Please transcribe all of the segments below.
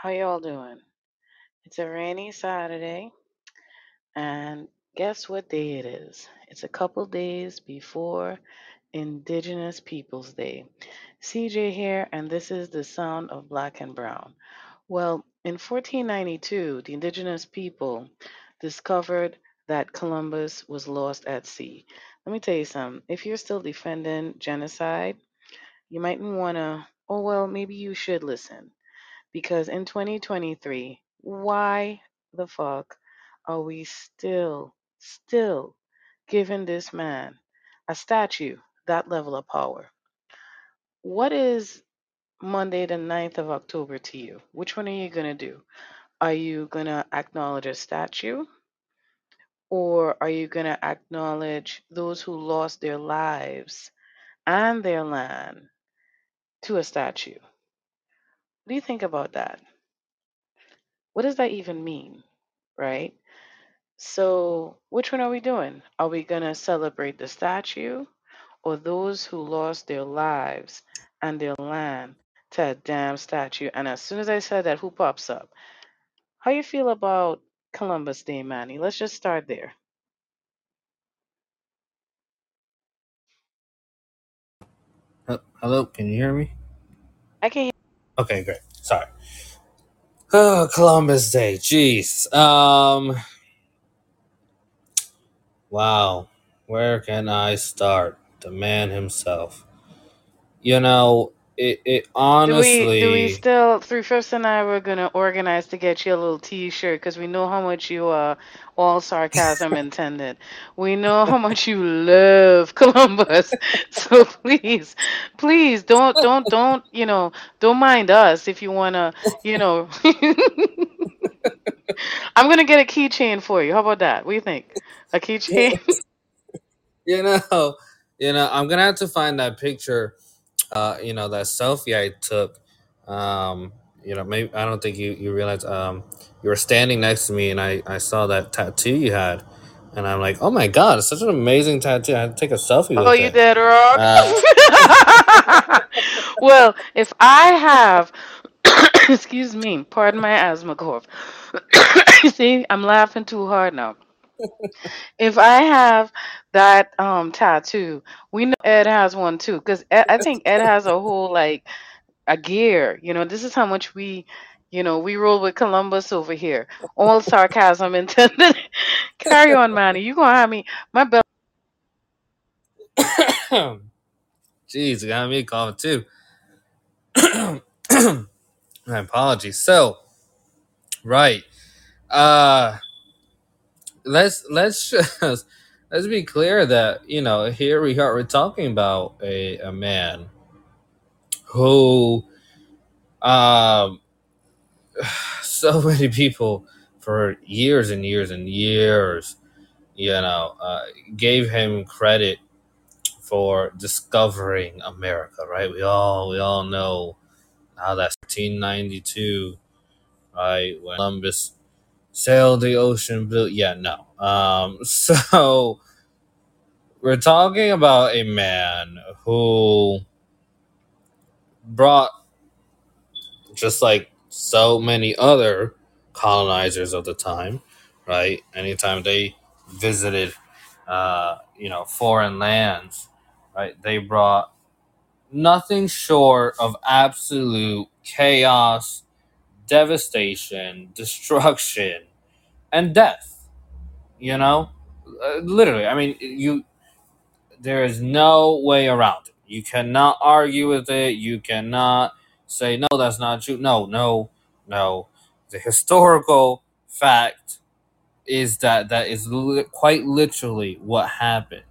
How y'all doing? It's a rainy Saturday, and guess what day it is? It's a couple days before Indigenous Peoples Day. CJ here, and this is the sound of Black and Brown. Well, in 1492, the indigenous people discovered that Columbus was lost at sea. Let me tell you something. If you're still defending genocide, you might want to, oh, well, maybe you should listen because in 2023, why the fuck are we still, still giving this man a statue that level of power? What is Monday, the 9th of October to you? Which one are you going to do? Are you going to acknowledge a statue or are you going to acknowledge those who lost their lives and their land to a statue? What do you think about that? What does that even mean? Right? So, which one are we doing? Are we going to celebrate the statue or those who lost their lives and their land to a damn statue? And as soon as I said that, who pops up? How you feel about Columbus Day, Manny? Let's just start there. Hello, can you hear me? I can Okay, great. Sorry. Oh, Columbus Day. Jeez. Um. Wow. Where can I start? The man himself. You know, it. It Do we do we still Three Fifths and I were gonna organize to get you a little T-shirt because we know how much you uh all sarcasm intended. We know how much you love Columbus. So please, please don't don't don't you know don't mind us if you wanna you know. I'm gonna get a keychain for you. How about that? What do you think? A keychain? You know. You know. I'm gonna have to find that picture. Uh. You know that selfie I took. Um. You know. Maybe I don't think you you realize. Um. You were standing next to me, and I I saw that tattoo you had. And I'm like, oh my god, it's such an amazing tattoo. I had to take a selfie Oh, with you it. dead wrong. Uh, well, if I have, excuse me, pardon my asthma cough. See, I'm laughing too hard now. If I have that um tattoo, we know Ed has one too, because I think Ed has a whole like a gear. You know, this is how much we, you know, we roll with Columbus over here. All sarcasm intended. Carry on, Manny. You gonna have me? My belt. Jeez, you got me coughing too. My apologies. So, right. Uh let's let's just let's be clear that, you know, here we are we're talking about a, a man who um so many people for years and years and years, you know, uh, gave him credit for discovering America, right? We all we all know how that's 1392, right? When Columbus sailed the ocean blue. Yeah, no. Um, so we're talking about a man who brought just like so many other colonizers of the time, right? Anytime they visited, uh, you know, foreign lands, right? They brought nothing short of absolute chaos, devastation, destruction, and death. You know, uh, literally. I mean, you. There is no way around it. You cannot argue with it. You cannot say no, that's not true. No, no, no. The historical fact is that that is li- quite literally what happened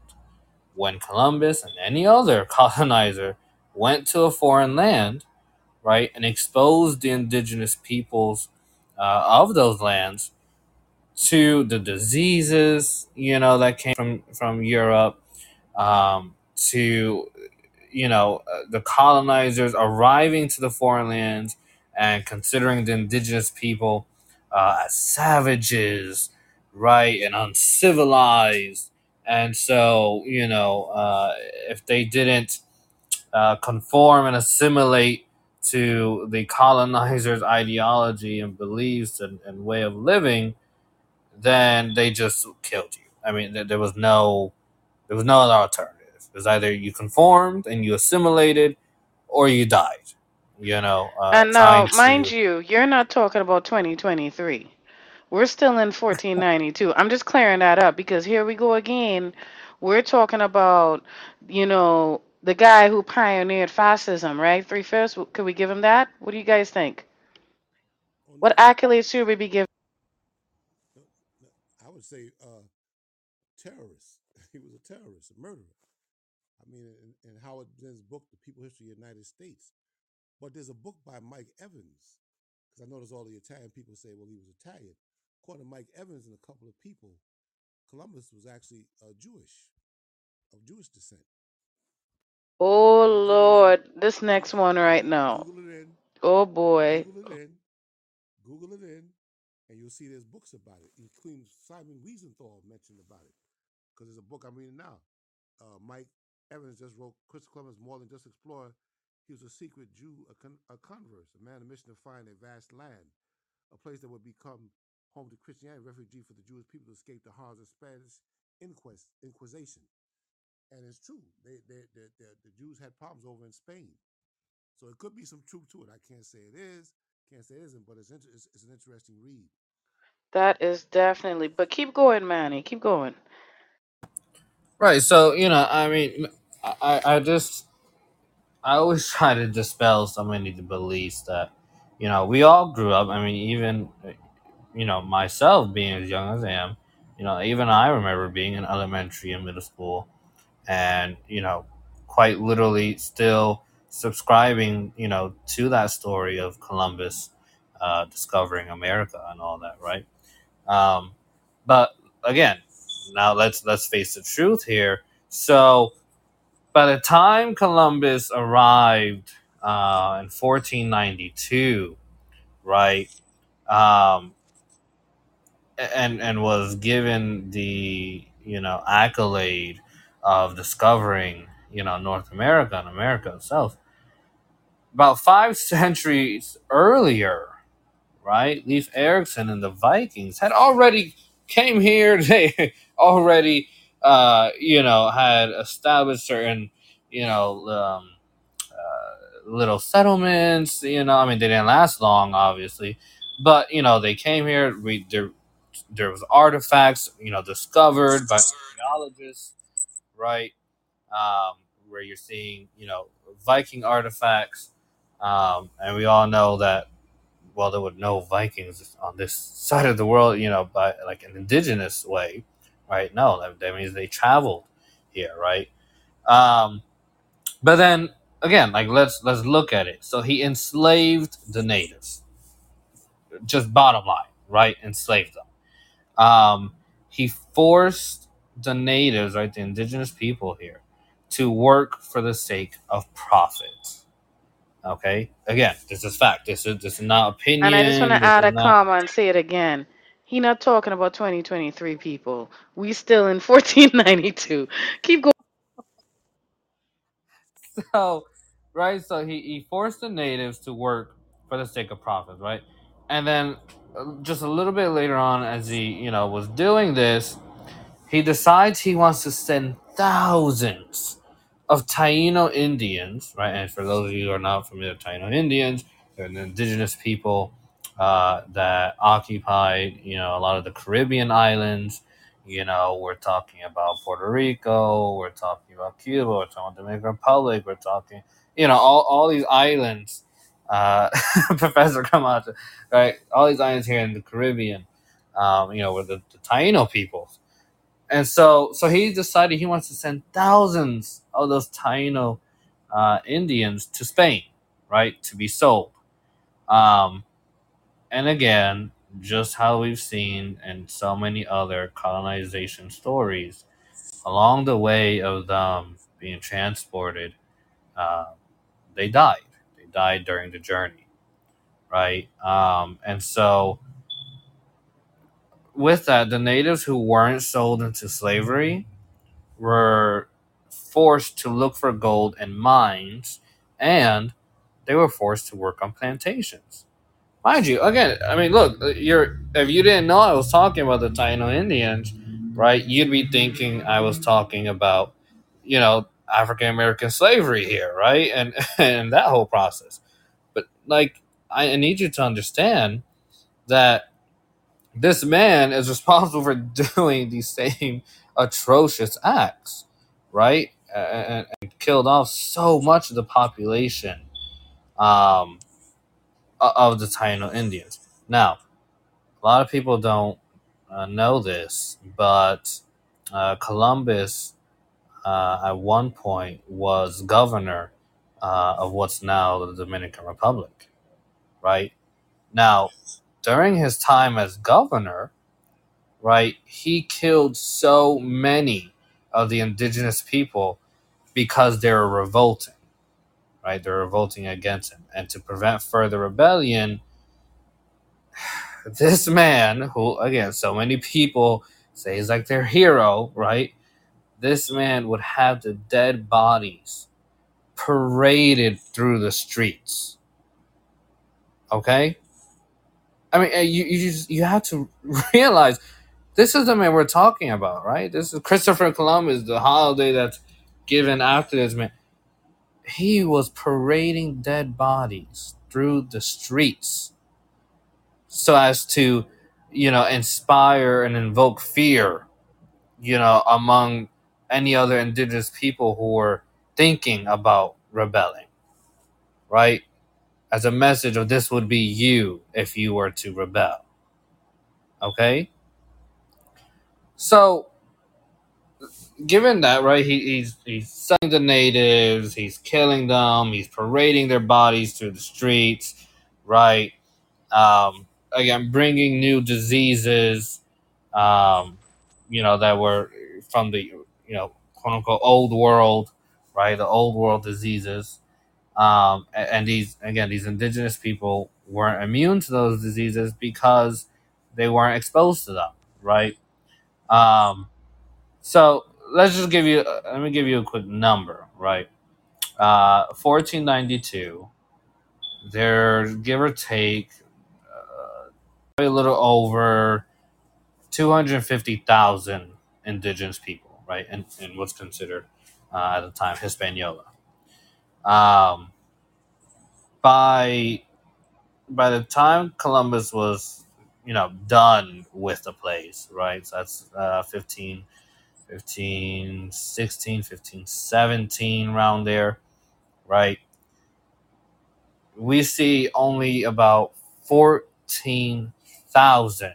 when Columbus and any other colonizer went to a foreign land, right, and exposed the indigenous peoples uh, of those lands to the diseases, you know, that came from from Europe, um, to you know uh, the colonizers arriving to the foreign lands and considering the indigenous people uh, as savages, right, and uncivilized, and so you know uh, if they didn't uh, conform and assimilate to the colonizers' ideology and beliefs and, and way of living, then they just killed you. I mean, there, there was no there was no other alternative. It was either you conformed and you assimilated, or you died. You know, uh, And now, trying mind to you, you're not talking about 2023. We're still in 1492. I'm just clearing that up because here we go again. We're talking about, you know, the guy who pioneered fascism, right? Three fifths. Could we give him that? What do you guys think? What accolades should we be giving? No, no. I would say uh, terrorist. he was a terrorist, a murderer. I mean, in, in Howard Zinn's book, The People History of the United States. But there's a book by Mike Evans, because I notice all the Italian people say, well, he was Italian. According to Mike Evans and a couple of people, Columbus was actually uh, Jewish, of Jewish descent. Oh Google it in. Lord, this next one right now. Google it in. Oh boy. Google it in. Google it in, and you'll see there's books about it, including Simon Wiesenthal mentioned about it. Because there's a book I'm reading now. Uh, Mike Evans just wrote Christopher Columbus more than just explorer. He was a secret Jew, a, con- a converso, a man on a mission to find a vast land, a place that would become home to Christianity, refugee for the Jewish people to escape the horrors of Spanish inquest, inquisition. And it's true. They, they, they, they, the Jews had problems over in Spain. So it could be some truth to it. I can't say it is, can't say it isn't, but it's, inter- it's, it's an interesting read. That is definitely. But keep going, Manny. Keep going. right. So you know, I mean, I I just I always try to dispel so many of the beliefs that you know we all grew up. I mean, even you know myself being as young as I am, you know, even I remember being in elementary and middle school, and you know, quite literally still subscribing, you know, to that story of Columbus uh, discovering America and all that, right? Um, but again, now let's let's face the truth here. So by the time Columbus arrived uh, in 1492, right, um, and and was given the you know accolade of discovering you know North America and America itself, about five centuries earlier, right, Leif Erikson and the Vikings had already came here. They already uh, you know had established certain you know. Um, uh, little settlements. You know, I mean, they didn't last long, obviously, but you know, they came here. We there, there was artifacts, you know, discovered by archaeologists, right? Um, where you're seeing, you know, Viking artifacts, um, and we all know that. Well, there were no Vikings on this side of the world, you know, by like an indigenous way, right? No, that, that means they traveled here, right? Um, but then again, like let's let's look at it. So he enslaved the natives. Just bottom line, right? Enslaved them. Um, he forced the natives, right, the indigenous people here, to work for the sake of profit. Okay. Again, this is fact. This is this is not opinion. And I just want to add a not comma and say it again. He not talking about 2023 people. We still in 1492. Keep going. so right so he, he forced the natives to work for the sake of profit right and then uh, just a little bit later on as he you know was doing this he decides he wants to send thousands of Taino Indians, right? And for those of you who are not familiar with Taino Indians, they're the indigenous people uh, that occupied, you know, a lot of the Caribbean islands. You know, we're talking about Puerto Rico, we're talking about Cuba, we're talking about Dominican Republic, we're talking, you know, all, all these islands. Uh, Professor Camacho, right? All these islands here in the Caribbean, um, you know, were the, the Taino peoples and so so he decided he wants to send thousands of those Taino uh, Indians to Spain, right, to be sold. Um, and again, just how we've seen in so many other colonization stories, along the way of them being transported, uh, they died. They died during the journey, right? Um, and so with that, the natives who weren't sold into slavery were forced to look for gold in mines and they were forced to work on plantations. Mind you, again, I mean, look, you're if you didn't know I was talking about the Taino Indians, right? You'd be thinking I was talking about, you know, African American slavery here, right? And and that whole process. But like, I need you to understand that this man is responsible for doing these same atrocious acts, right? And, and killed off so much of the population um, of the Taino Indians. Now, a lot of people don't uh, know this, but uh, Columbus uh, at one point was governor uh, of what's now the Dominican Republic, right? Now, during his time as governor, right, he killed so many of the indigenous people because they were revolting, right? They're revolting against him. And to prevent further rebellion, this man, who, again, so many people say he's like their hero, right? This man would have the dead bodies paraded through the streets. Okay? I mean, you, you just you have to realize this is the man we're talking about, right? This is Christopher Columbus, the holiday that's given after this man. He was parading dead bodies through the streets so as to, you know, inspire and invoke fear, you know, among any other indigenous people who were thinking about rebelling, right? As a message of this would be you if you were to rebel. Okay? So, given that, right, he, he's he's selling the natives, he's killing them, he's parading their bodies through the streets, right? Um, again, bringing new diseases, um, you know, that were from the you know quote unquote old world, right? The old world diseases, um, and, and these again, these indigenous people weren't immune to those diseases because they weren't exposed to them, right? Um, so let's just give you. Uh, let me give you a quick number, right? Uh, 1492. There's give or take uh, a little over 250,000 indigenous people, right? In, in what's considered uh, at the time Hispaniola. Um, by by the time Columbus was, you know, done with the place, right? So that's uh, 15, 15, 16, 15, 17, around there, right? We see only about 14,000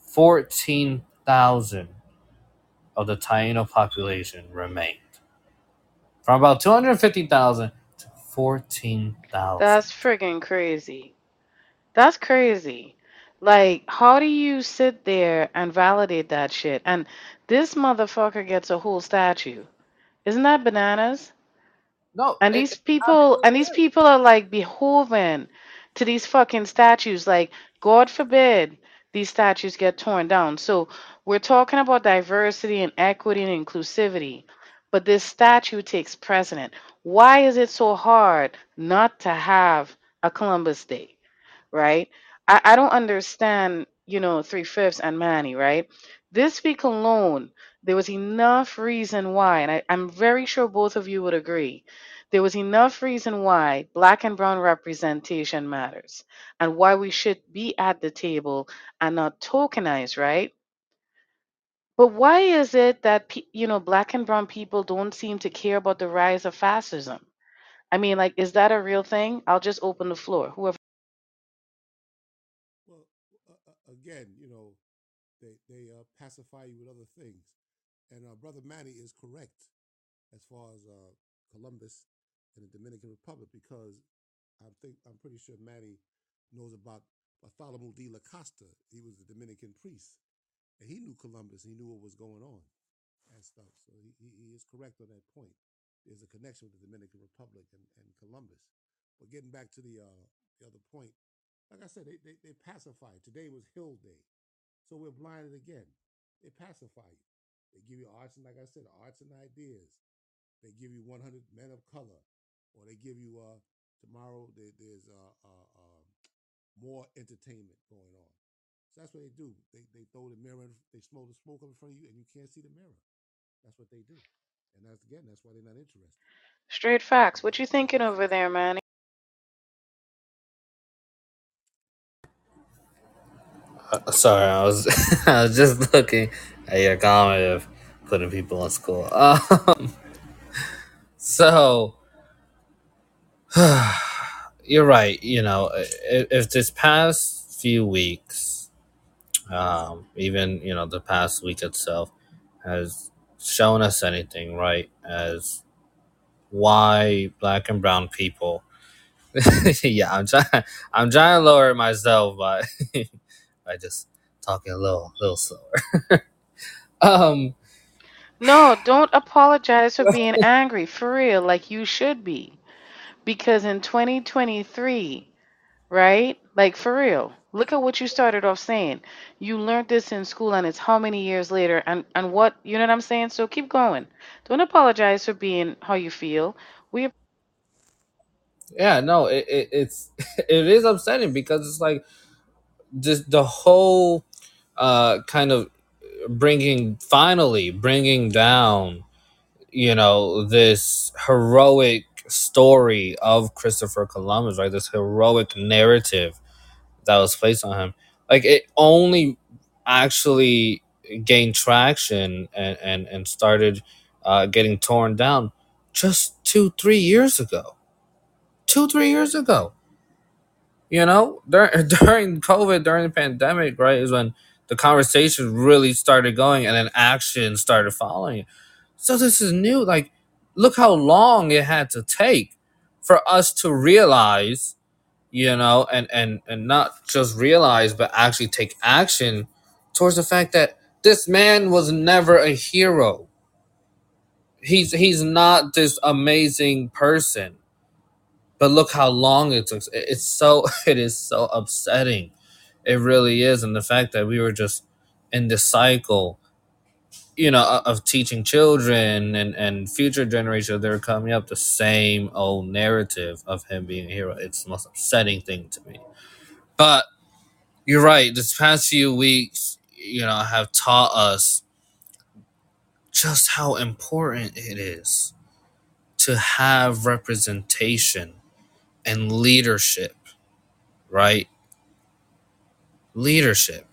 14,000 of the Taino population remained. From about 250,000 to 14,000. That's friggin' crazy. That's crazy. Like, how do you sit there and validate that shit? And this motherfucker gets a whole statue. Isn't that bananas? No, And it, these people and these people are like beholden to these fucking statues. Like, God forbid these statues get torn down. So we're talking about diversity and equity and inclusivity, but this statue takes precedent. Why is it so hard not to have a Columbus Day? right? I, I don't understand, you know, three fifths and Manny, right? This week alone, there was enough reason why, and I, I'm very sure both of you would agree. There was enough reason why black and brown representation matters and why we should be at the table and not tokenize, right? But why is it that you know black and brown people don't seem to care about the rise of fascism? I mean, like, is that a real thing? I'll just open the floor. Whoever. Well, again, you know, they they uh, pacify you with other things, and uh, brother Manny is correct as far as uh, Columbus and the Dominican Republic because I think I'm pretty sure Manny knows about Bartholomew de las Casas. He was a Dominican priest, and he knew Columbus. He knew what was going on and stuff. So he, he, is correct on that point. There's a connection with the Dominican Republic and, and Columbus. But getting back to the uh, the other point, like I said, they, they, they pacify. Today was Hill Day. So we're blinded again. They pacify you. They give you arts and, like I said, arts and ideas. They give you 100 men of color. or they give you uh tomorrow there, there's uh, uh, uh more entertainment going on. So that's what they do. They they throw the mirror, they smoke the smoke up in front of you, and you can't see the mirror. That's what they do, and that's again that's why they're not interested. Straight facts. What you thinking over there, man? Uh, sorry, I was I was just looking at your comment of putting people in school. Um, so you're right. You know, if, if this past few weeks, um, even you know the past week itself, has shown us anything, right? As why black and brown people. yeah, I'm trying. I'm trying to lower it myself, but by just talking a little, little slower. um, No, don't apologize for being angry. For real, like you should be. Because in 2023, right? Like for real. Look at what you started off saying. You learned this in school and it's how many years later and and what, you know what I'm saying? So keep going. Don't apologize for being how you feel. We yeah, no, it, it it's it is upsetting because it's like just the whole uh kind of bringing finally bringing down you know this heroic story of Christopher Columbus, right? This heroic narrative that was placed on him. Like it only actually gained traction and and, and started uh, getting torn down just two three years ago. Two three years ago. You know, during during COVID, during the pandemic, right, is when the conversation really started going, and then action started following. So this is new. Like, look how long it had to take for us to realize, you know, and and and not just realize, but actually take action towards the fact that this man was never a hero. He's he's not this amazing person. But look how long it took. It's so it is so upsetting. It really is, and the fact that we were just in this cycle you know, of teaching children and, and future generations, they're coming up the same old narrative of him being a hero. It's the most upsetting thing to me. But you're right. This past few weeks, you know, have taught us just how important it is to have representation and leadership, right? Leadership,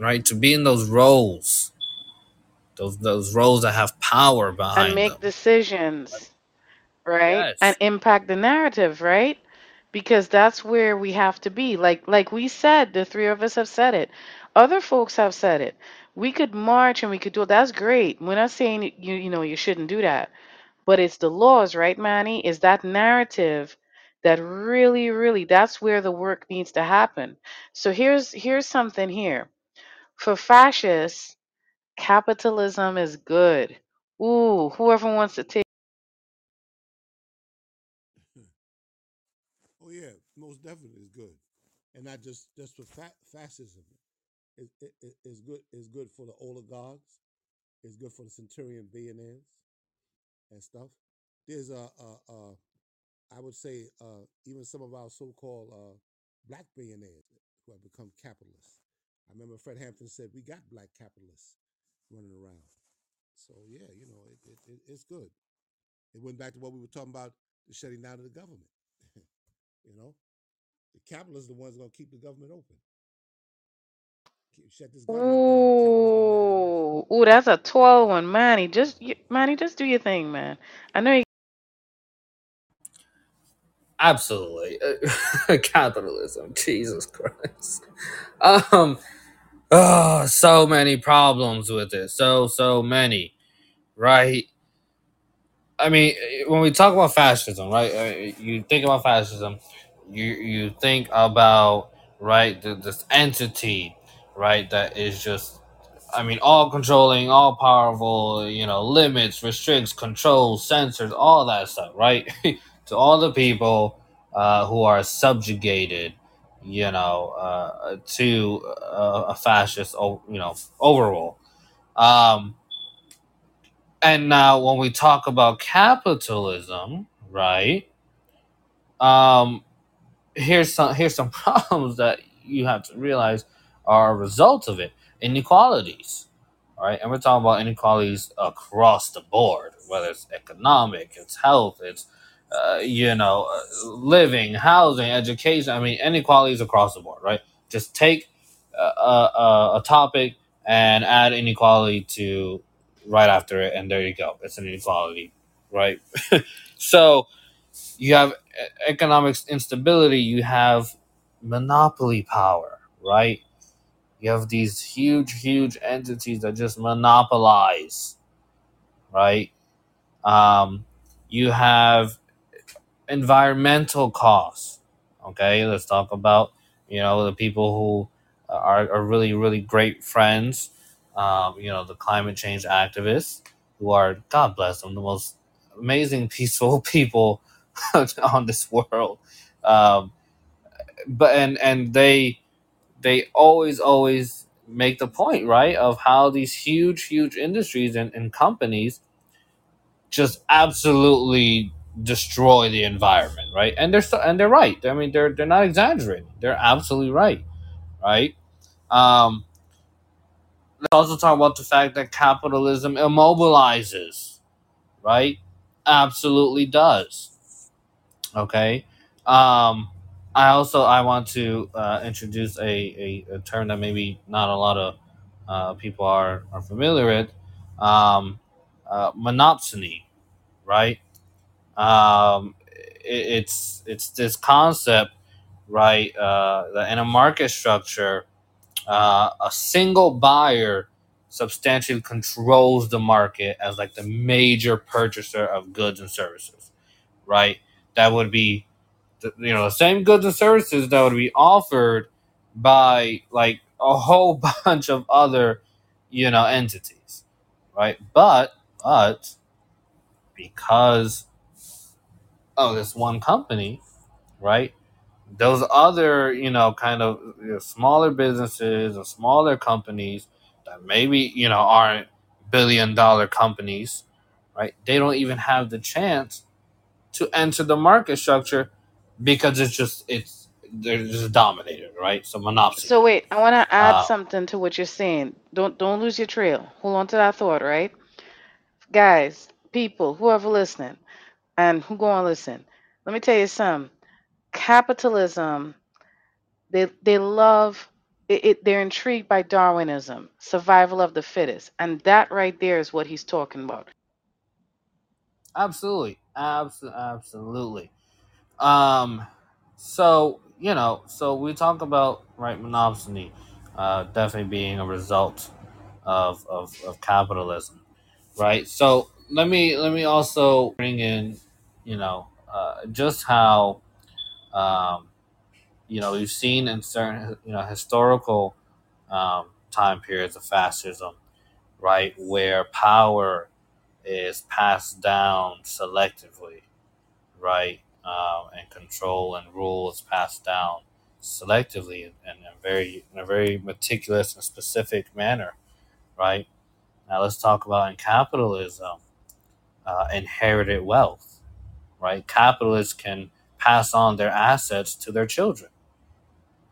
right? To be in those roles, those those roles that have power behind and make them. decisions, right? And impact the narrative, right? Because that's where we have to be. Like like we said, the three of us have said it. Other folks have said it. We could march and we could do it. That's great. We're not saying you you know you shouldn't do that. But it's the laws, right, Manny? Is that narrative that really, really that's where the work needs to happen. So here's here's something here. For fascists, capitalism is good. Ooh, whoever wants to take Oh yeah, most definitely is good, and not just just for fa- fascism. It, it, it, it's good. It's good for the oligarchs. It's good for the centurion billionaires and stuff. There's a, a, a I would say uh, even some of our so-called uh, black billionaires who have become capitalists. I remember Fred Hampton said we got black capitalists running around. So yeah, you know it, it, it, it's good. It went back to what we were talking about the shutting down of the government. you know, the capitalists are the ones going to keep the government open. Keep, shut this government down. The capitalists going to run the rest. Ooh, ooh, that's a tall one, Manny. Just y- Manny, just do your thing, man. I know you Absolutely. Capitalism. Jesus Christ. Um oh, so many problems with it. So so many. Right? I mean, when we talk about fascism, right? uh, You think about fascism, you you think about right th- this entity, right? That is just, I mean, all controlling, all powerful. You know, limits, restricts, controls, censors, all that stuff, right? to all the people uh, who are subjugated, you know, uh, to uh, a fascist, you know, overall. Um, and now, when we talk about capitalism, right? um, here's some here's some problems that you have to realize are a result of it. Inequalities, right? And we're talking about inequalities across the board, whether it's economic, it's health, it's uh, you know, uh, living, housing, education. I mean, inequalities across the board, right? Just take a, a, a topic and add inequality to right after it, and there you go. It's an inequality, right? so you have economic instability. You have monopoly power, right? You have these huge, huge entities that just monopolize, right? Um, you have environmental costs. Okay, let's talk about you know the people who are, are really really great friends. Um, you know the climate change activists who are God bless them the most amazing peaceful people on this world. Um, but and and they they always always make the point right of how these huge huge industries and, and companies just absolutely destroy the environment, right? And they're and they're right. I mean, they're they're not exaggerating. They're absolutely right, right? Um, let's also talk about the fact that capitalism immobilizes, right? Absolutely does. Okay. Um, I also I want to uh, introduce a, a, a term that maybe not a lot of uh, people are, are familiar with, um, uh, monopsony, right? Um, it, it's it's this concept, right? Uh, that in a market structure, uh, a single buyer substantially controls the market as like the major purchaser of goods and services, right? That would be, the, you know, the same goods and services that would be offered by like a whole bunch of other, you know, entities, right? But but because of this one company, right? Those other, you know, kind of you know, smaller businesses or smaller companies that maybe, you know, aren't billion dollar companies, right? They don't even have the chance to enter the market structure because it's just it's they're just dominated, right? So monopoly. So wait, I want to add Uh, something to what you're saying. Don't don't lose your trail. Hold on to that thought, right? Guys, people, whoever listening and who going to listen. Let me tell you something. Capitalism, they they love it, it they're intrigued by Darwinism, survival of the fittest. And that right there is what he's talking about. absolutely, absolutely, absolutely. Um, so you know, so we talk about right monopsony, uh, definitely being a result of, of of capitalism, right? So let me let me also bring in, you know, uh, just how, um, you know, we've seen in certain you know historical um, time periods of fascism, right, where power is passed down selectively right? Um, and control and rule is passed down selectively and, very in a very meticulous and specific manner, right? Now let's talk about in capitalism, uh, inherited wealth, right? Capitalists can pass on their assets to their children,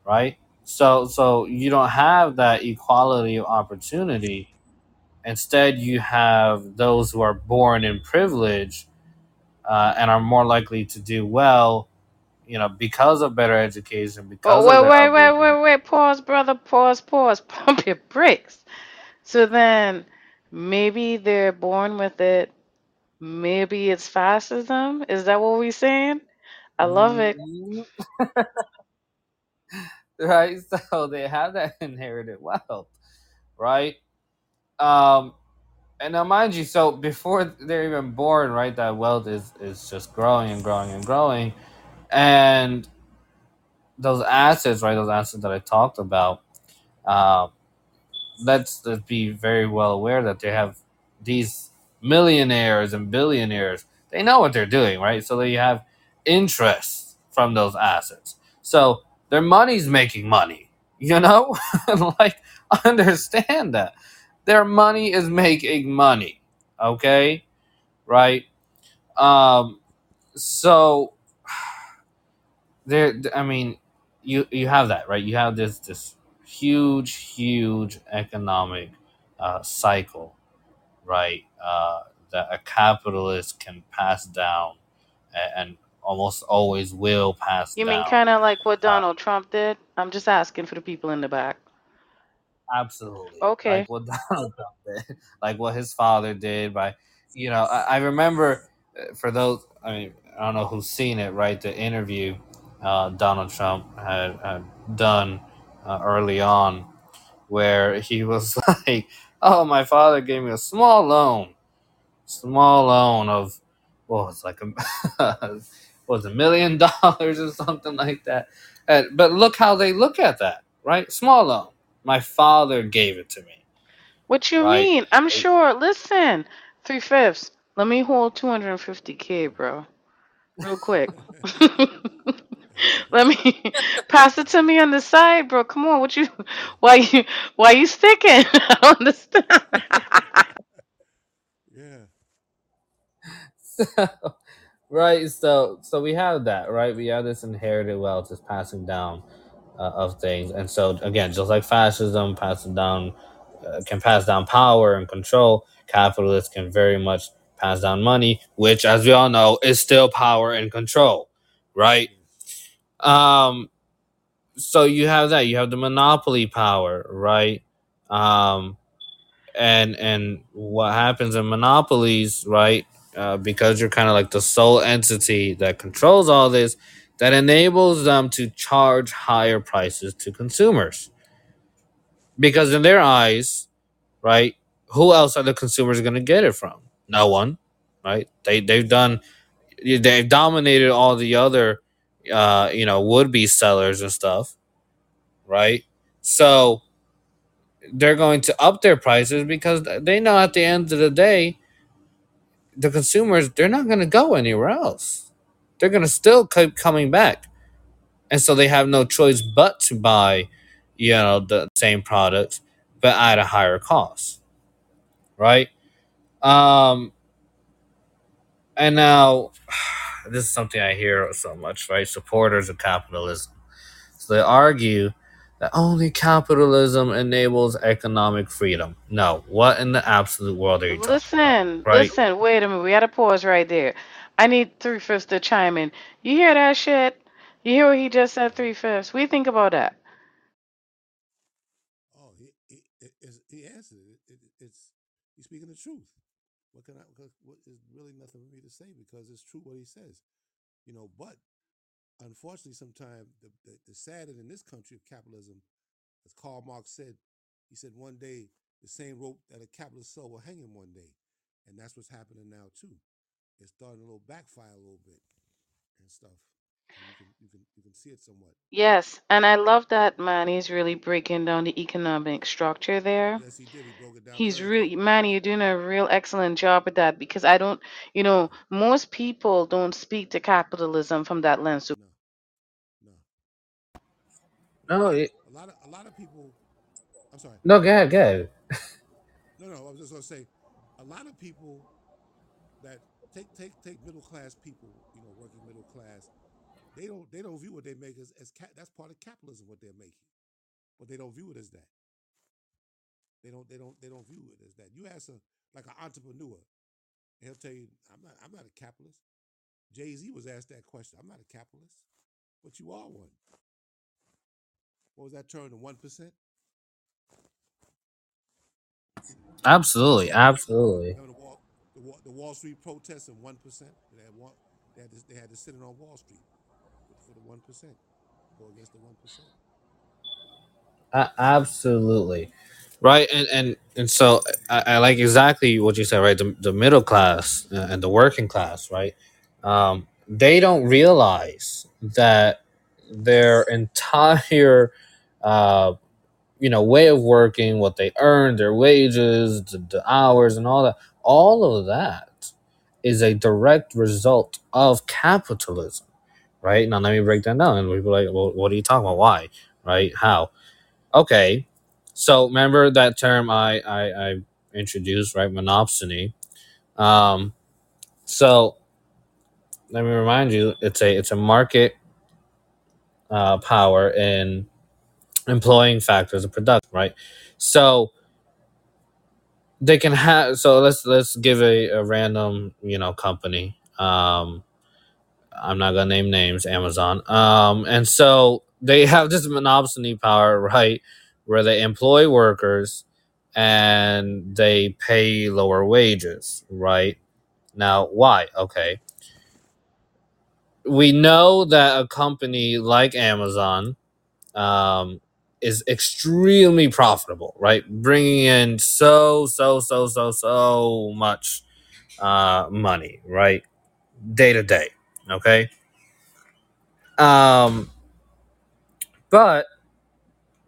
right? So so you don't have that equality of opportunity. Instead, you have those who are born in privilege uh, and are more likely to do well you know, because of better education, Oh, because of wait, wait, wait, upbringing. wait, wait. Pause, brother. Pause, pause. Pump your brakes. So then maybe they're born with it. Maybe it's fascism. Is that what we're saying? I love it. Mhm. right? So they have that inherited wealth, right? Um, and now, mind you, so before they're even born, right, that wealth is is just growing and growing and growing, and those assets, right, those assets that I talked about, uh, let's, let's be very well aware that they have these millionaires and billionaires. They know what they're doing, right? So they have interest from those assets. So their money's making money, you know? like, understand that. Their money is making money, okay? Right? Um, so there. I mean, you you have that right. You have this this huge huge economic uh, cycle, right? Uh, that a capitalist can pass down and, and almost always will pass down. You mean kind of like what Uh, Donald Trump did? I'm just asking for the people in the back. absolutely, Okay. like what Donald Trump did, like what his father did. By you know, I, I remember uh, for those. I mean, I don't know who's seen it, right? The interview uh, Donald Trump had, had done uh, early on, where he was like, "Oh, my father gave me a small loan, small loan of well, it's like a was a million dollars or something like that." And, but look how they look at that, right? Small loan. My father gave it to me, What you right? mean? I'm They- sure. Listen, three fifths. Let me hold 250k, bro, real quick. Let me pass it to me on the side, bro. Come on, what you? Why you? Why you sticking? I don't understand. Yeah. right so so we have that right? We have this inherited wealth is passing down uh, of things. And so again just like fascism passing down uh, can pass down power and control capitalists can very much pass down money which as we all know is still power and control right? Um so you have that. You have the monopoly power right? Um and and what happens in monopolies right uh, because you're kind of like the sole entity that controls all this that enables them to charge higher prices to consumers. Because in their eyes right who else are the consumers going to get it from? No one right? They they've done they've dominated all the other uh you know would be sellers and stuff right? So they're going to up their prices because they know at the end of the day the consumers they're not going to go anywhere else. They're going to still keep coming back. And so they have no choice but to buy you know the same products but at a higher cost. Right? Um and now this is something i hear so much right? Supporters of capitalism. So they argue that only capitalism enables economic freedom no what in the absolute world are you talking Listen, about right listen. Wait a minute. We had to pause right there. I need three fifths to chime in. You hear that shit? You hear what he just said? Three fifths. What do you think about that? Oh, he he it, it's, he answered it. It, it. It's he's speaking the truth. What can I? What, what is really nothing for me to say because it's true what he says. You know, but unfortunately, sometimes the, the the in this country of capitalism, as Karl Marx said, he said one day the same rope that a capitalist saw will hang him one day, and that's what's happening now too. It's starting a little backfire a little bit and stuff. And you can you can you can see it somewhat. Yes, and I love that man. He's really breaking down the economic structure there. Yes, he did. He broke it down. He's very really, good. Manny, you're doing a real excellent job with that because I don't, you know, most people don't speak to capitalism from that lens. So No, no. no it, A lot of a lot of people. I'm sorry. no go ahead go ahead No, no. I was just gonna say, a lot of people that take take take middle class people, you know, working middle class, they don't they don't view what they make as, as ca- that's part of capitalism what they're making, but they don't view it as that. They don't they don't they don't view it as that. You ask a like an entrepreneur, and he'll tell you, I'm not I'm not a capitalist. Jay Z was asked that question. I'm not a capitalist, but you are one. What was that term? The one percent. absolutely absolutely Remember the Wall, the Wall, the Wall Street protests and one percent. They had one. They had to, they had to sit in on Wall Street for the one percent. Go against the one percent. A- absolutely right and and and so I, I like exactly what you said right the, the middle class uh, and the working class right um they don't realize that their entire uh you know way of working what they earn their wages the, the hours and all that all of that is a direct result of capitalism right? Now let me break that down. And we'll be like well what are you talking about? Why? Right? How? Okay. So remember that term i i, I introduced right? Monopsony. Um so let me remind you it's a it's a market uh, power in employing factors of production, right? So they can have. So let's let's give a, a random you know company. Um, I'm not gonna name names. Amazon. Um, and so they have this monopoly power, right, where they employ workers and they pay lower wages, right? Now, why? Okay, we know that a company like Amazon um, is extremely profitable, right? Bringing in so so so so so much uh, money, right, day to day. Okay, um, but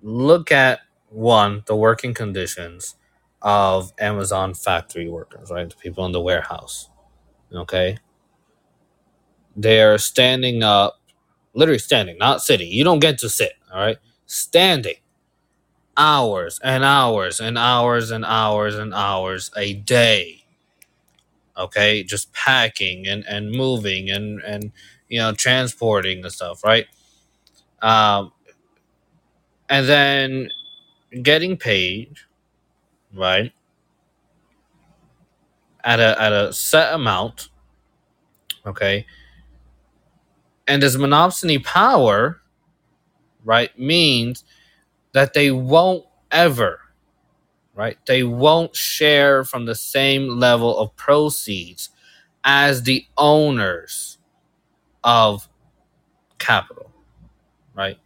look at one the working conditions of Amazon factory workers, right? The people in the warehouse. Okay, they're standing up, literally standing, not sitting. You don't get to sit. All right, standing hours and hours and hours and hours and hours a day okay? Just packing and and moving and and you know transporting and stuff right? Um and then getting paid right? At a at a set amount okay? And this monopsony power right means that they won't ever right they won't share from the same level of proceeds as the owners of capital, right?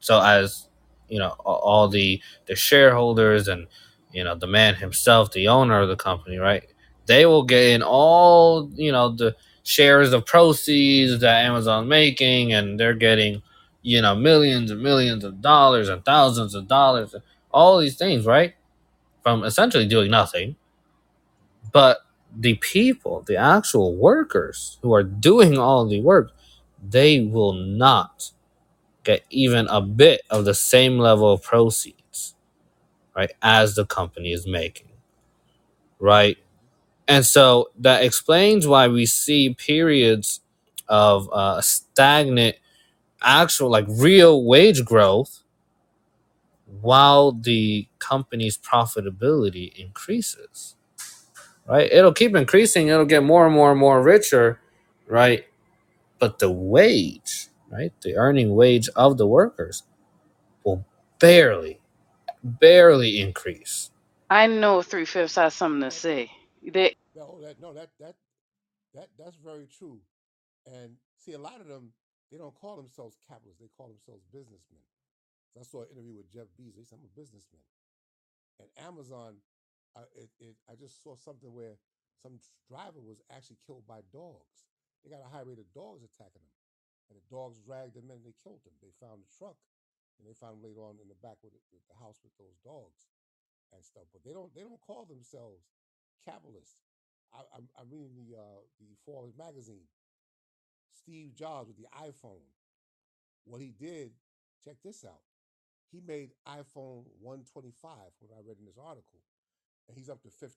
So as you know, all the the shareholders and you know the man himself, the owner of the company, right? They will get in all you know the shares of proceeds that Amazon's making, and they're getting you know millions and millions of dollars and thousands of dollars, all these things, right? From essentially doing nothing, but the people, the actual workers who are doing all the work, they will not get even a bit of the same level of proceeds, right, as the company is making, right? And so that explains why we see periods of uh, stagnant, actual, like real wage growth while the company's profitability increases, right? It'll keep increasing, it'll get more and more and more richer, right? But the wage, right, the earning wage of the workers will barely barely increase. I know three fifths has something to say. They, No, that no, that that that that's very true. And see, a lot of them they don't call themselves capitalists; they call themselves businessmen. I saw an interview with Jeff Bezos. He said, "I'm a businessman." And Amazon, uh, it, it, I just saw something where some driver was actually killed by dogs. They got a high rate of dogs attacking them, and the dogs dragged them in. and They killed them. They found the truck, and they found them later on in the back with the, the house with those dogs and stuff. But they don't they don't call themselves capitalists. I, I'm, I'm reading the uh, the Forbes magazine. Steve Jobs with the iPhone. What he did, check this out. He made iPhone 125, what I read in this article, and he's up to 15.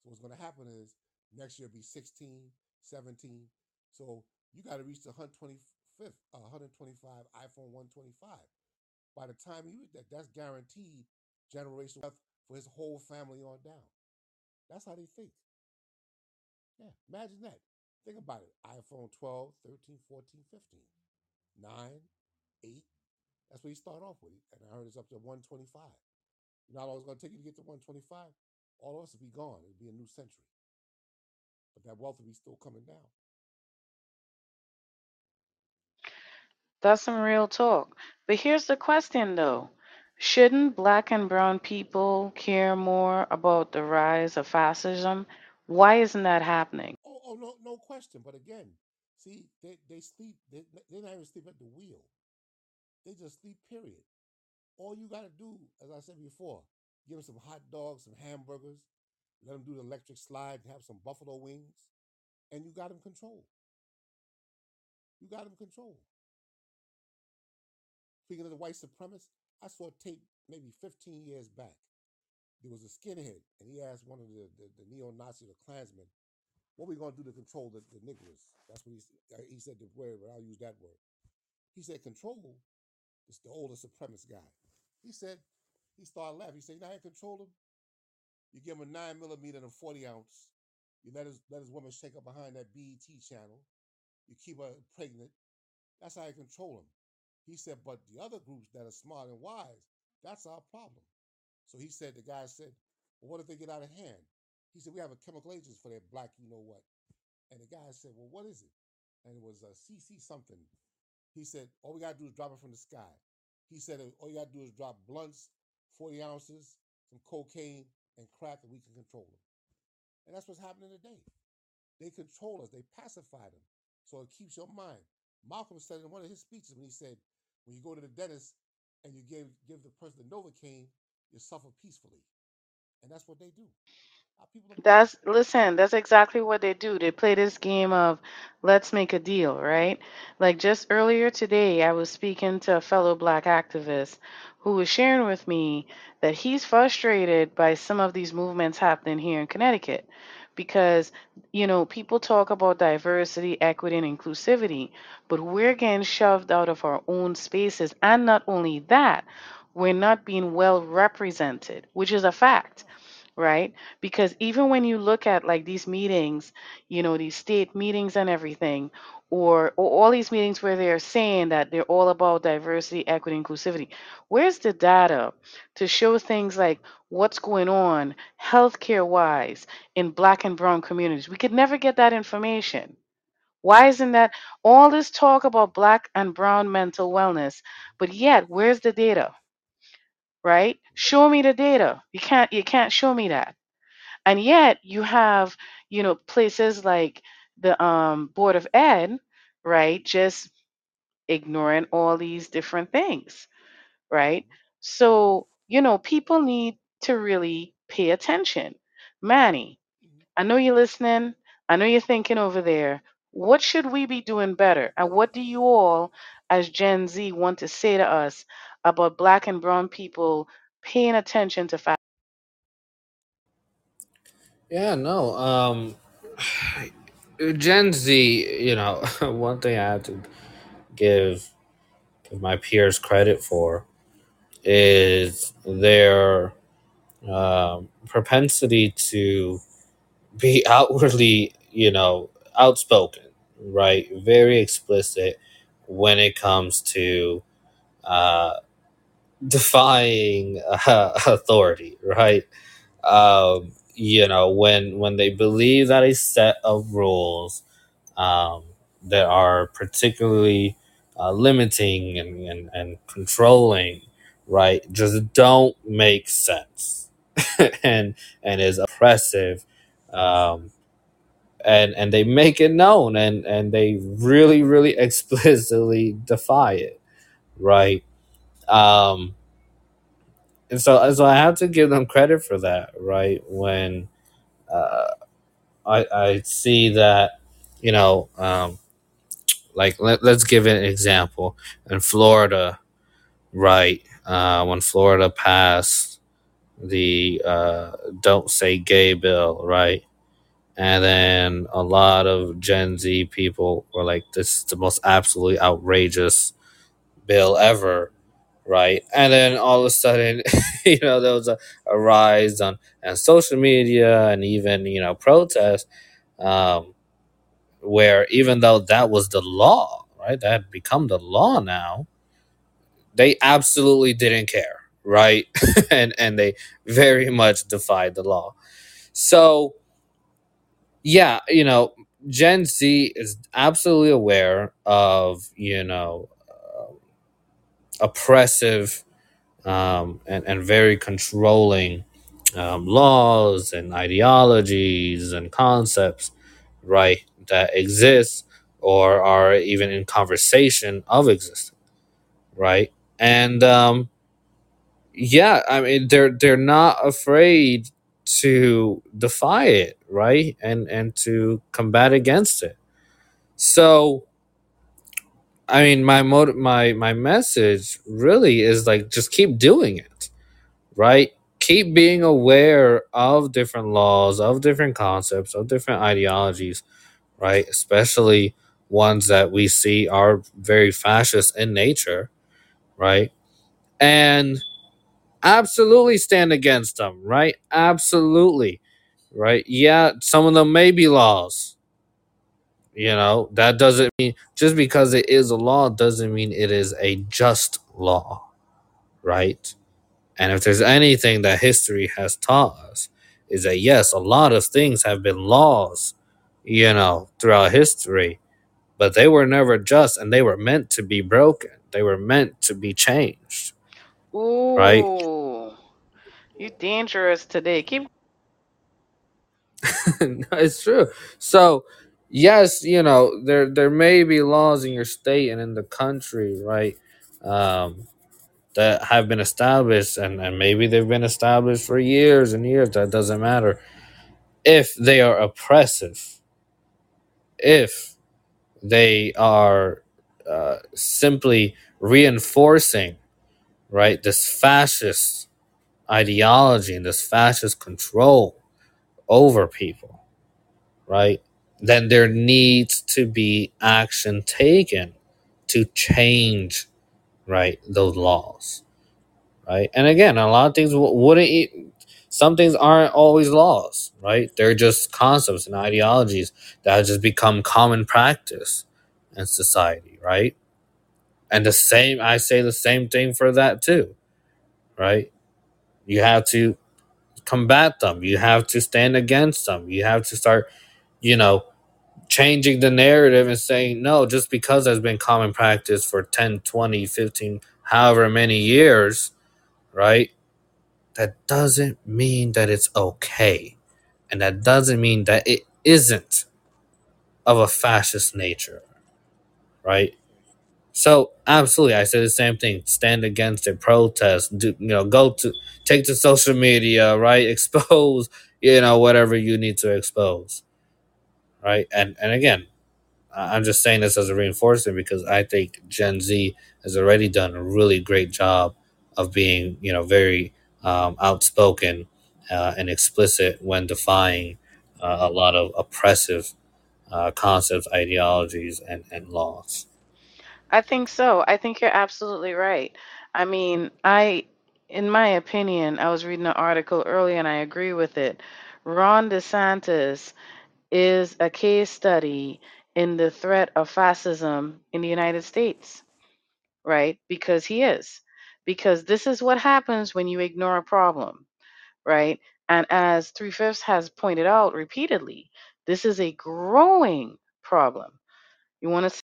So what's going to happen is next year will be 16, 17. So you got to reach the 125th, uh, 125 iPhone 125. By the time you that, that's guaranteed generational wealth for his whole family on down. That's how they think. Yeah, imagine that. Think about it. iPhone 12, 13, 14, 15, 9, 8. That's what he started off with. And I heard it's up to 125. You know how long it's going to take you to get to 125? All of us will be gone. It'll be a new century. But that wealth will be still coming down. that's some real talk. But here's the question though. Shouldn't black and brown people care more about the rise of fascism? Why isn't that happening? Oh, oh no, no question. But again, see, they, they sleep. They, they're not even sleep at the wheel. They just sleep, period. All you got to do, as I said before, give them some hot dogs, some hamburgers, let them do the electric slide, have some buffalo wings, and you got them controlled. You got them controlled. Speaking of the white supremacists, I saw a tape maybe 15 years back. There was a skinhead, and he asked one of the, the, the neo-Nazi, the Klansmen, what we going to do to control the, the Negroes? That's what he, uh, he said the word, but I'll use that word. He said, control is the older supremacist guy. He said, he started laughing. He said, you know how you control him? You give him a nine millimeter and a 40 ounce. You let his, let his woman shake up behind that BET channel. You keep her pregnant. That's how you control him. He said, but the other groups that are smart and wise, that's our problem. So he said, the guy said, well, what if they get out of hand? He said, we have a chemical agents for that black, you know what? And the guy said, well, what is it? And it was uh, a CC something. He said, all we got to do is drop it from the sky. He said, all you got to do is drop blunts, 40 ounces, some cocaine, and crack, and we can control them. And that's what's happening today. They control us. They pacify them. So it keeps your mind. Malcolm said in one of his speeches when he said, when you go to the dentist and you give give the person the Novocaine, you suffer peacefully. And that's what they do. Uh, Are That's listen, that's exactly what they do. They play this game of let's make a deal, right? Like just earlier today, I was speaking to a fellow black activist who was sharing with me that he's frustrated by some of these movements happening here in Connecticut because, you know, people talk about diversity, equity, and inclusivity, but we're getting shoved out of our own spaces. And not only that, we're not being well represented, which is a fact right? Because even when you look at like these meetings, you know, these state meetings and everything, or, or all these meetings where they're saying that they're all about diversity, equity, inclusivity, where's the data to show things like what's going on healthcare wise in black and brown communities? We could never get that information. Why isn't that all this talk about black and brown mental wellness, but yet where's the data, right? Show me the data. You can't you can't show me that. And yet you have you know places like the um, board of ed right just ignoring all these different things right? So you know people need to really pay attention. Manny i know you're listening. I know you're thinking over there. What should we be doing better? And what do you all as gen z want to say to us about black and brown people paying attention to facts Yeah, no. Um, Gen Z, you know, one thing I have to give give my peers credit for is their um, propensity to be outwardly, you know, outspoken, right? Very explicit when it comes to uh, defying uh, authority, right? Um, you know, when when they believe that a set of rules um, that are particularly uh, limiting and, and, and controlling, right, just don't make sense and and is oppressive. Um, and and they make it known and and they really really explicitly defy it right um and so so i have to give them credit for that right? When uh i i see that you know um like let, let's give an example. In florida right uh when florida passed the uh don't say gay bill right? And then a lot of gen z people were like this is the most absolutely outrageous bill ever right? And then all of a sudden you know there was a, a rise on, on social media and even you know protests um, where even though that was the law right that had become the law now they absolutely didn't care right? And and they very much defied the law. So yeah you know gen z is absolutely aware of you know oppressive um, and, and very controlling um, laws and ideologies and concepts, right, that exist or are even in conversation of existence, right? And um, yeah, I mean they're they're not afraid to defy it, right, and and to combat against it. So I mean, my mot- my my message really is like just keep doing it right? Keep being aware of different laws, of different concepts, of different ideologies, right? Especially ones that we see are very fascist in nature, right? And absolutely stand against them, right? Absolutely, right? Yeah, some of them may be laws. You know, that doesn't mean just because it is a law doesn't mean it is a just law, right? And if there's anything that history has taught us, is that yes, a lot of things have been laws, you know, throughout history, but they were never just and they were meant to be broken. They were meant to be changed, Ooh, right? You dangerous today. Keep no, it's true. So, yes, you know, there there may be laws in your state and in the country, right? Um, that have been established and, and maybe they've been established for years and years. That doesn't matter. If they are oppressive, if they are uh, simply reinforcing, right, this fascist ideology and this fascist control over people, right, then there needs to be action taken to change, right, those laws, right? And again, a lot of things wouldn't, e- some things aren't always laws, right? They're just concepts and ideologies that have just become common practice in society, right? And the same, I say the same thing for that too, right? You have to combat them. You have to stand against them. You have to start, you know, changing the narrative and saying, no, just because there's been common practice for 10, 20, 15, however many years, right? That doesn't mean that it's okay. And that doesn't mean that it isn't of a fascist nature, right? So absolutely, I say the same thing. Stand against it, protest, do you know, go to take to social media, right? Expose, you know, whatever you need to expose. Right. And and again, I'm just saying this as a reinforcement because I think Gen Z has already done a really great job of being, you know, very um, outspoken uh, and explicit when defying uh, a lot of oppressive uh, concepts, ideologies, and, and laws. I think so. I think you're absolutely right. I mean, I, in my opinion, I was reading an article earlier and I agree with it. Ron DeSantis is a case study in the threat of fascism in the United States, right? Because he is. Because this is what happens when you ignore a problem, right? And as Three Fifths has pointed out repeatedly, this is a growing problem. You want to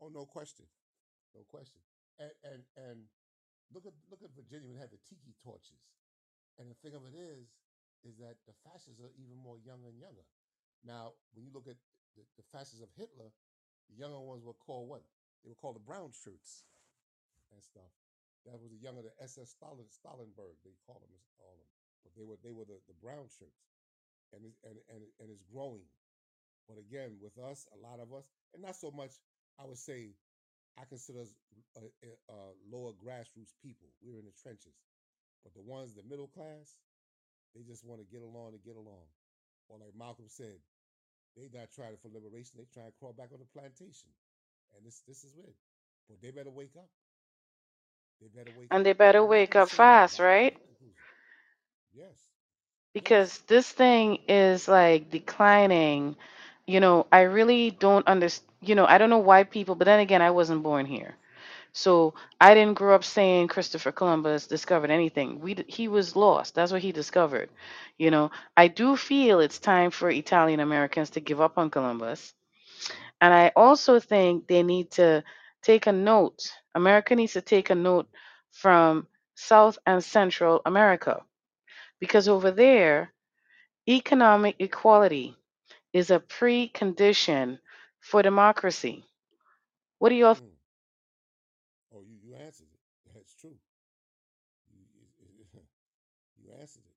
Oh, no question, no question. And and and look at look at Virginia they had the tiki torches. And the thing of it is, is that the fascists are even more younger and younger. Now, when you look at the, the fascists of Hitler, the younger ones were called what? They were called the brown shirts and stuff. That was the younger the SS Stalin Stalinberg, they called them, all them. But they were they were the, the brown shirts, and it, and and and it's growing. But again, with us, a lot of us, and not so much. I would say, I consider us uh, uh, uh, lower grassroots people. We're in the trenches, but the ones, the middle class, they just want to get along and get along. Or like Malcolm said, they not trying for liberation. They trying to crawl back on the plantation, and this this is it. But they better wake up. They better wake up and up. they better wake up fast, right? Yes, yes. because this thing is like declining. You know, I really don't understand. You know, I don't know why people, but then again, I wasn't born here. So I didn't grow up saying Christopher Columbus discovered anything. We he was lost. That's what he discovered. You know, I do feel it's time for Italian Americans to give up on Columbus. And I also think they need to take a note. America needs to take a note from South and Central America because over there Economic equality is a precondition for democracy. What do y'all think? Mm. Oh, you you answered it. That's true. You you, you answered it.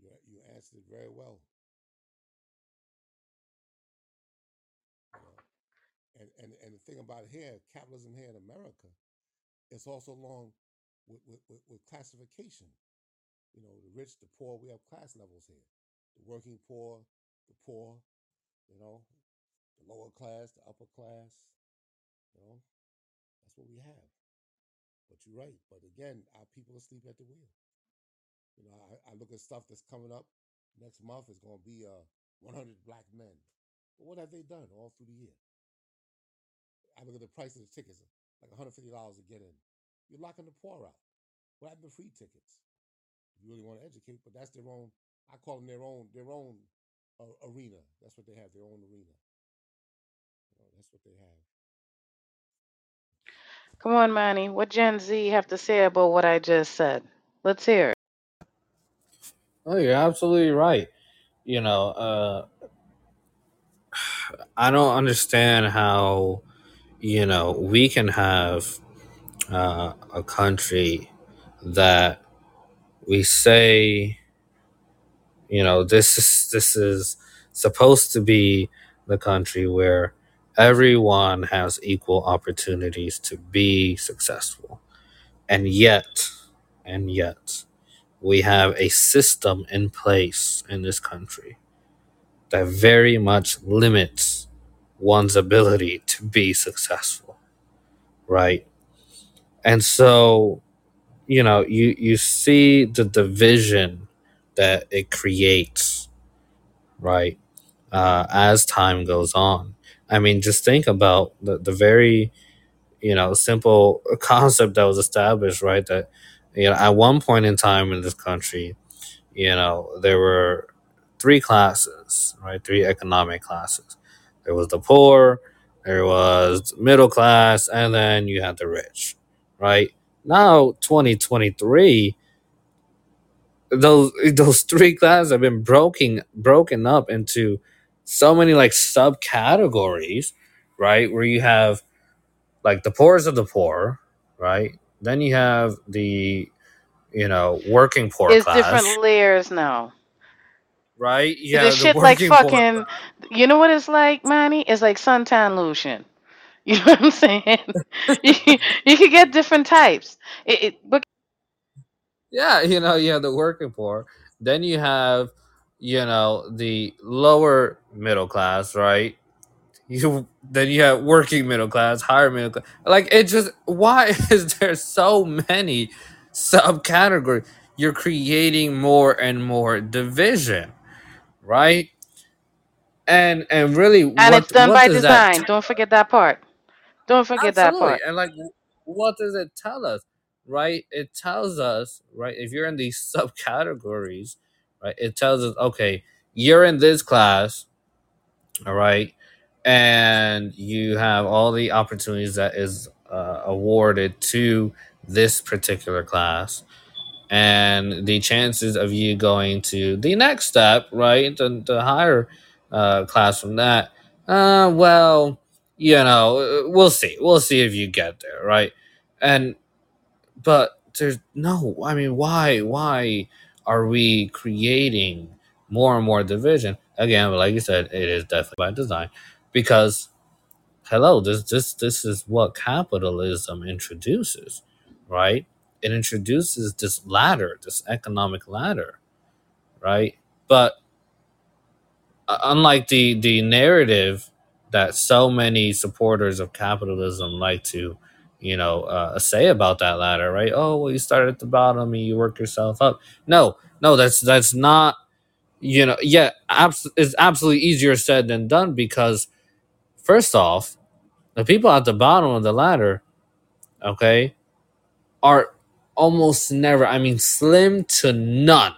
You you answered it very well. And and and the thing about here, capitalism here in America, it's also along with with, with, with classification. You know, the rich, the poor, we have class levels here. The working poor, the poor, you know, the lower class, the upper class, you know, that's what we have. But you're right. But again, our people are asleep at the wheel. You know, I, I look at stuff that's coming up next month. is going to be uh, 100 black men. But what have they done all through the year? I look at the price of the tickets, like $150 to get in. You're locking the poor out. What happened to free tickets? If you really want to educate, but that's their own. I call them their own their own uh, arena. That's what they have. Their own arena. You know, that's what they have. Come on, Manny. What Gen Z have to say about what I just said? Let's hear it. Oh, you're absolutely right. You know, uh, I don't understand how you know we can have uh, a country that we say you know this is this is supposed to be the country where everyone has equal opportunities to be successful and yet and yet we have a system in place in this country that very much limits one's ability to be successful right? And so you know you you see the division that it creates right uh, as time goes on. I mean just think about the, the very you know simple concept that was established right that you know at one point in time in this country you know there were three classes right? Three economic classes. There was the poor there was middle class and then you had the rich right? Now 2023 those those three classes have been broken broken up into so many like subcategories right? Where you have like the poorest of the poor right then you have the you know working poor It's class different layers now. right This have the shit like fucking. You know what it's like, Manny? It's like suntan lotion. You know what I'm saying? you, you could get different types. It, it, but yeah you know you have the working poor then you have you know the lower middle class right you then you have working middle class higher middle class like it just why is there so many subcategories you're creating more and more division right and and really and it's done what by design. Don't forget that part. Don't forget that part. And like what does it tell us? Right? It tells us, right, if you're in these subcategories, right, it tells us, okay, you're in this class, all right, and you have all the opportunities that is uh, awarded to this particular class and the chances of you going to the next step, right, the, the higher uh, class from that, uh, well, you know, we'll see. We'll see if you get there, right? And but there's no. I mean, why? Why are we creating more and more division? Again, like you said, it is definitely by design, because hello, this this this is what capitalism introduces, right? It introduces this ladder, this economic ladder, right? But unlike the the narrative that so many supporters of capitalism like to, you know, uh, say about that ladder, right? Oh, well, you start at the bottom and you work yourself up. No, no, that's that's not. You know, yeah, abs- it's absolutely easier said than done because first off, the people at the bottom of the ladder, okay, are almost never, I mean, slim to none,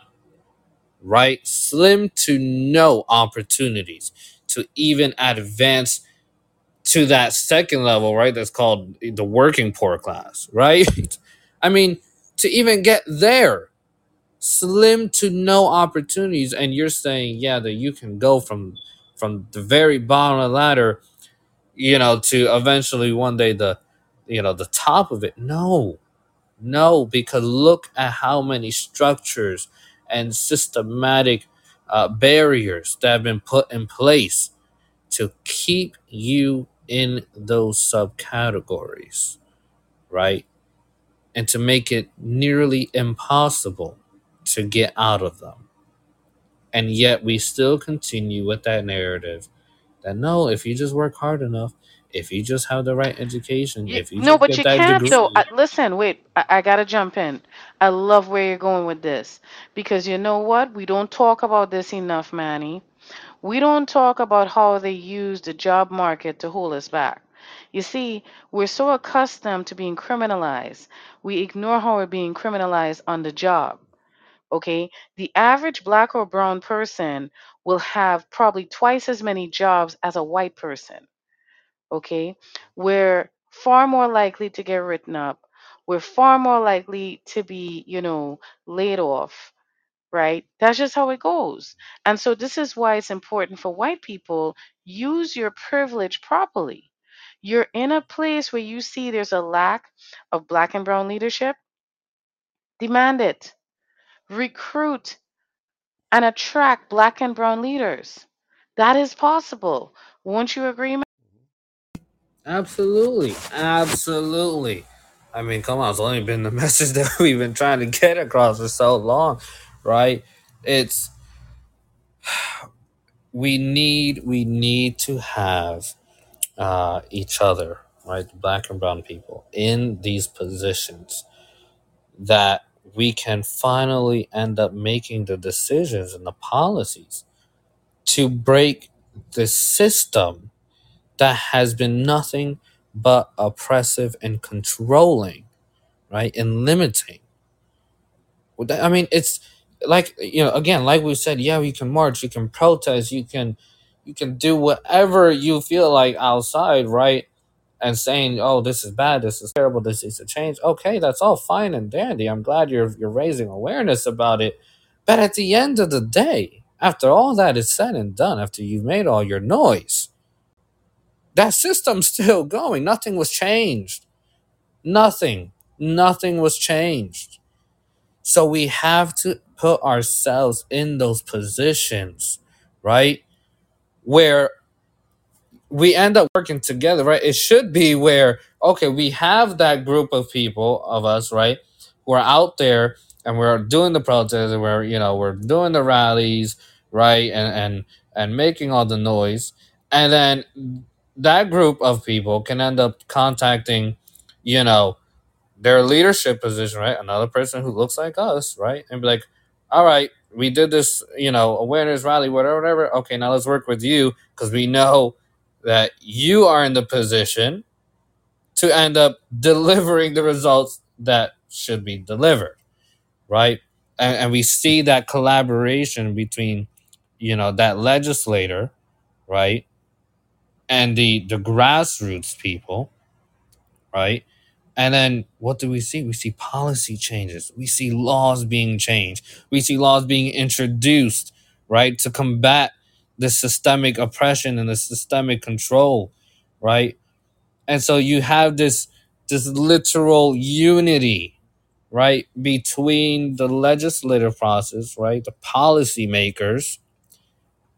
right? Slim to no opportunities to even advance to that second level, right? That's called the working poor class, right? I mean, to even get there, slim to no opportunities. And you're saying, yeah, that you can go from from the very bottom of the ladder you know, to eventually one day the, you know, the top of it. No, no, because look at how many structures and systematic uh, barriers that have been put in place to keep you in those subcategories, right? And to make it nearly impossible to get out of them. And yet we still continue with that narrative that no, if you just work hard enough, if you just have the right education, You, if you no, just but get you that can't though. degree, I, listen, wait. I, I gotta jump in. I love where you're going with this because you know what? We don't talk about this enough, Manny. We don't talk about how they use the job market to hold us back. You see, we're so accustomed to being criminalized, we ignore how we're being criminalized on the job. Okay? The average black or brown person will have probably twice as many jobs as a white person okay, we're far more likely to get written up. We're far more likely to be, you know, laid off, right? That's just how it goes. And so this is why it's important for white people use your privilege properly. You're in a place where you see there's a lack of black and brown leadership, demand it. Recruit and attract black and brown leaders. That is possible. Won't you agree? Absolutely, absolutely. I mean, come on, it's only been the message that we've been trying to get across for so long, right? It's we need we need to have uh, each other, right? Black and brown people in these positions that we can finally end up making the decisions and the policies to break the system that has been nothing but oppressive and controlling, right? And limiting. I mean, it's like you know, again, like we said, yeah, you can march, you can protest, you can, you can do whatever you feel like outside, right? And saying, "Oh, this is bad. This is terrible. This needs to change." Okay, that's all fine and dandy. I'm glad you're you're raising awareness about it. But at the end of the day, after all that is said and done, after you've made all your noise, that system's still going. Nothing was changed. Nothing. Nothing was changed. So we have to put ourselves in those positions, right? Where we end up working together, right? It should be where, okay, we have that group of people of us, right? Who are out there and we're doing the protests and we're, you know, we're doing the rallies, right? And and and making all the noise. And then that group of people can end up contacting, you know, their leadership position, right? Another person who looks like us, right? And be like, all right, we did this, you know, awareness rally, whatever, whatever. Okay, now let's work with you because we know that you are in the position to end up delivering the results that should be delivered, right? And, and we see that collaboration between, you know, that legislator, right, and the the grassroots people, right? And then what do we see? We see policy changes. We see laws being changed. We see laws being introduced, right, to combat the systemic oppression and the systemic control, right? And so you have this this literal unity, right, between the legislative process, right, the policymakers,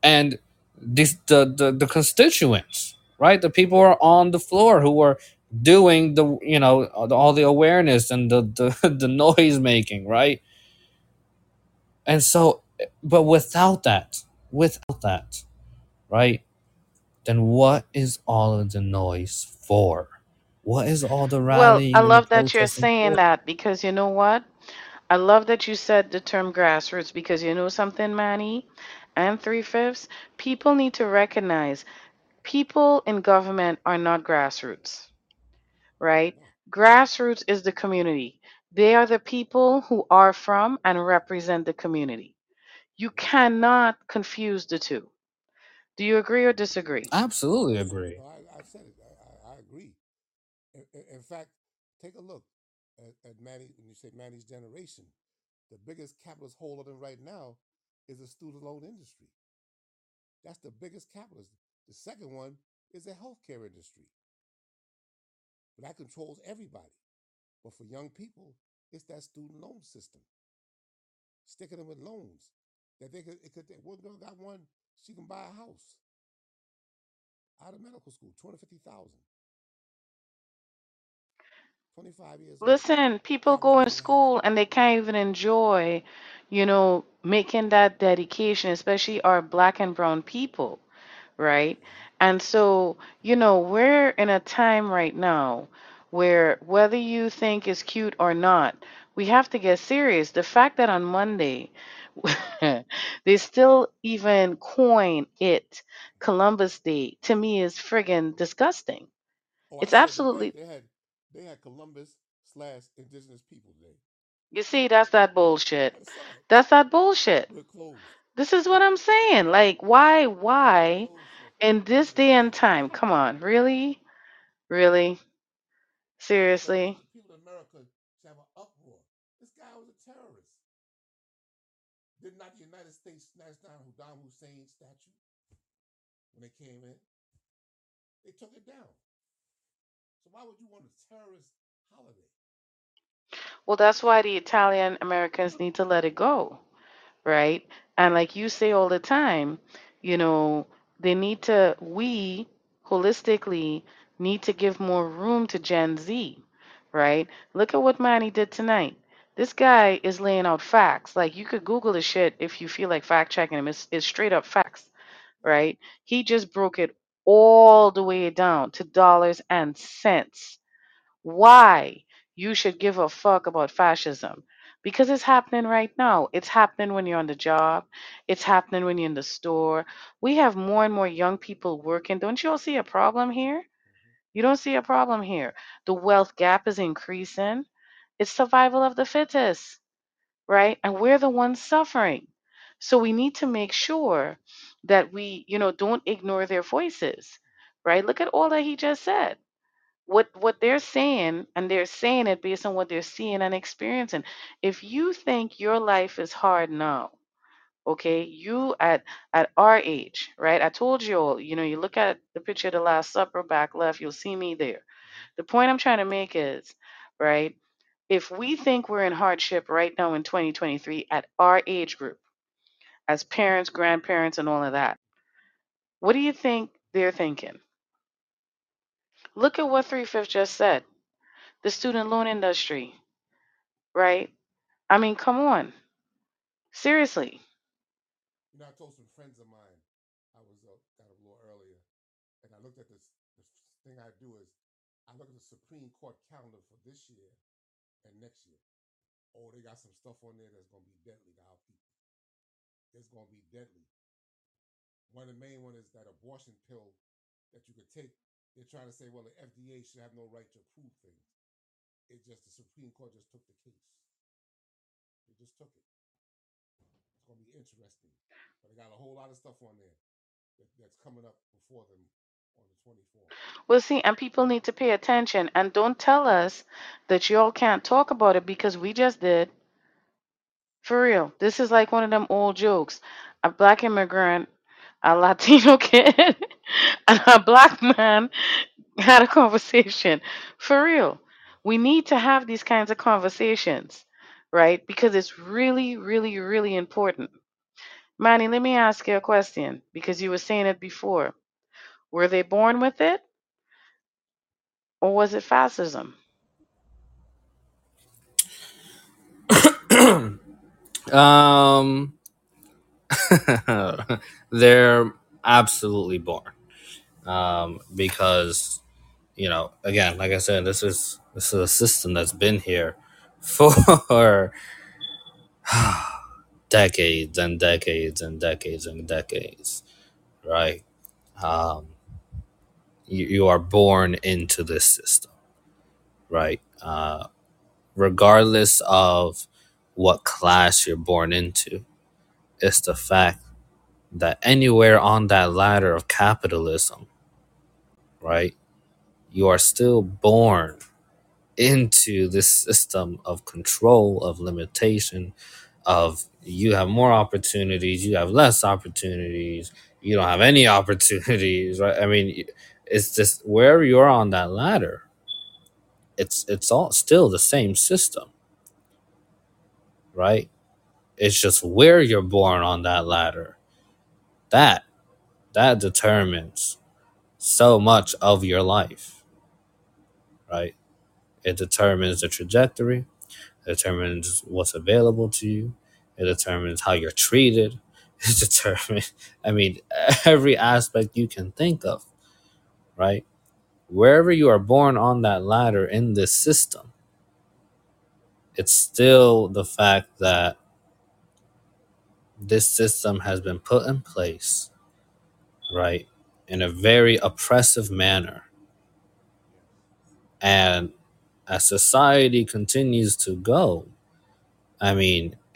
and this the, the the constituents right the people who are on the floor who are doing the you know all the awareness and the the, the noise making right and so but without that without that right then what is all of the noise for what is all the rallying? Well, I rallying and the love that you're saying for that because you know what? I love that you said the term grassroots because you know something, Manny, and three fifths. People need to recognize people in government are not grassroots, right? Grassroots is the community. They are the people who are from and represent the community. You cannot confuse the two. Do you agree or disagree? absolutely agree No, I, I said it. I, I, I agree. In, in, in fact, take a look at, at Manny, when you say Manny's generation, the biggest capitalist hole of them right now is the student loan industry. That's the biggest capitalist. The second one is the healthcare industry. That controls everybody. But for young people, it's that student loan system, sticking them with loans that they could. It could. One girl got one. She can buy a house out of medical school, twenty fifty thousand. 25 years. Listen, people go in school and they can't even enjoy, you know, making that dedication, especially our black and brown people right? And so, you know, we're in a time right now where whether you think it's cute or not, we have to get serious. The fact that on Monday they still even coin it Columbus Day to me is friggin' disgusting. Oh, I It's saw it today. absolutely They had they had Columbus slash Indigenous People Day. you see, that's that bullshit. I saw it. That's that bullshit. We're closed. This is what I'm saying. Like, why, We're why closed for in this day and time? Come on, really? Really? It caused the, Seriously? the people in America to have an uproar. This guy was a terrorist. Did not the United States snatch down Saddam Hussein's statue when they came in? They took it down. So why would you want a terrorist holiday? Well, that's why the Italian Americans need to let it go, right? And like you say all the time, you know, they need to, we holistically need to give more room to Gen Z, right? Look at what Manny did tonight. This guy is laying out facts. Like you could Google the shit if you feel like fact checking him. It's, it's straight up facts, right? He just broke it all the way down to dollars and cents why you should give a fuck about fascism because it's happening right now. It's happening when you're on the job. It's happening when you're in the store. We have more and more young people working. Don't you all see a problem here? Mm-hmm. You don't see a problem here. The wealth gap is increasing. It's survival of the fittest, right? And we're the ones suffering. So we need to make sure that we, you know, don't ignore their voices, right? Look at all that he just said what what they're saying and they're saying it based on what they're seeing and experiencing if you think your life is hard now okay you at at our age right i told you all you know you look at the picture of the last supper back left you'll see me there the point i'm trying to make is right if we think we're in hardship right now in 2023 at our age group as parents grandparents and all of that what do you think they're thinking look at what three fifths just said the student loan industry right I mean, come on. Seriously. You know, I told some friends of mine I was up a little earlier, and I looked at this. The thing I do is I look at the Supreme Court calendar for this year and next year. Oh, they got some stuff on there that's gonna be deadly to our people. It's gonna be deadly. One of the main one is that abortion pill that you could take. They're trying to say, well, the FDA should have no right to approve things. It's just the Supreme Court just took the case. They just took it. It's gonna be interesting. But they got a whole lot of stuff on there that, that's coming up before them on the 24th. Well, see, and people need to pay attention and don't tell us that y'all can't talk about it because we just did. For real. This is like one of them old jokes. A black immigrant, a Latino kid, and a black man had a conversation. For real. We need to have these kinds of conversations, right? Because it's really, really, really important. Manny, let me ask you a question because you were saying it before. Were they born with it or was it fascism? um, they're absolutely born. Um, because you know, again, like I said, this is this is a system that's been here for decades and decades and decades and decades, right? Um, you, you are born into this system, right? Uh, regardless of what class you're born into, it's the fact that anywhere on that ladder of capitalism, right, you are still born into this system of control, of limitation, of you have more opportunities, you have less opportunities, you don't have any opportunities, right? I mean, it's just where you are on that ladder, it's it's all still the same system, right? It's just where you're born on that ladder. That that determines so much of your life, right? It determines the trajectory, it determines what's available to you, It determines how you're treated. It determines, I mean, every aspect you can think of, right? Wherever you are born on that ladder in this system, it's still the fact that this system has been put in place, right, in a very oppressive manner. And as society continues to go, I mean,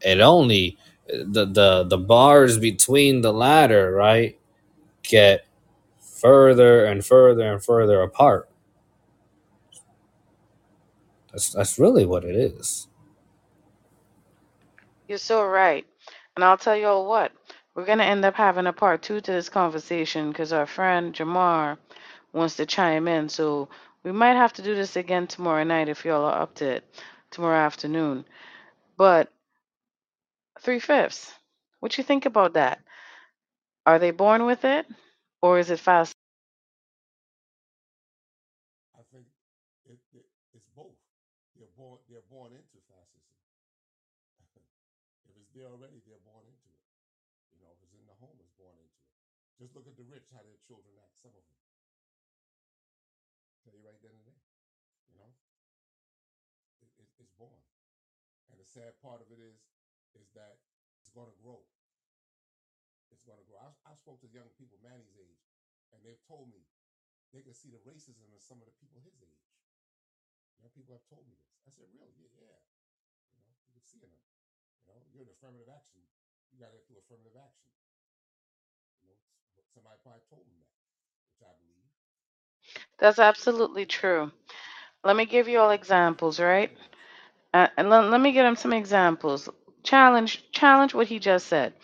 it only the the the bars between the ladder, right, get further and further and further apart. That's that's really what it is. You're so right. And I'll tell you all what, we're going to end up having a part two to this conversation because our friend Jamar wants to chime in. So we might have to do this again tomorrow night if y'all are up to it, tomorrow afternoon. But three fifths, what you think about that? Are they born with it or is it fast? I think it, it it's both. They're born they're born into fascism. if it's there already, they're born into it. You know, if it's in the home, it's born into it. Just look at the rich, how their children act. Some of them tell you right then and there. You know, it, it, it's born. And the sad part of it is, is that it's going to grow. It's going to grow. I, I spoke to young people Manny's age, and they've told me they can see the racism in some of the people his age. Young people have told me this. I said, really? Yeah, yeah. You know, you can see them. You know, you're in affirmative action. You got to do affirmative action. You know, somebody probably told them that, which I believe. That's absolutely true. Let me give you all examples, right? Uh, and let, let me give him some examples. Challenge challenge what he just said.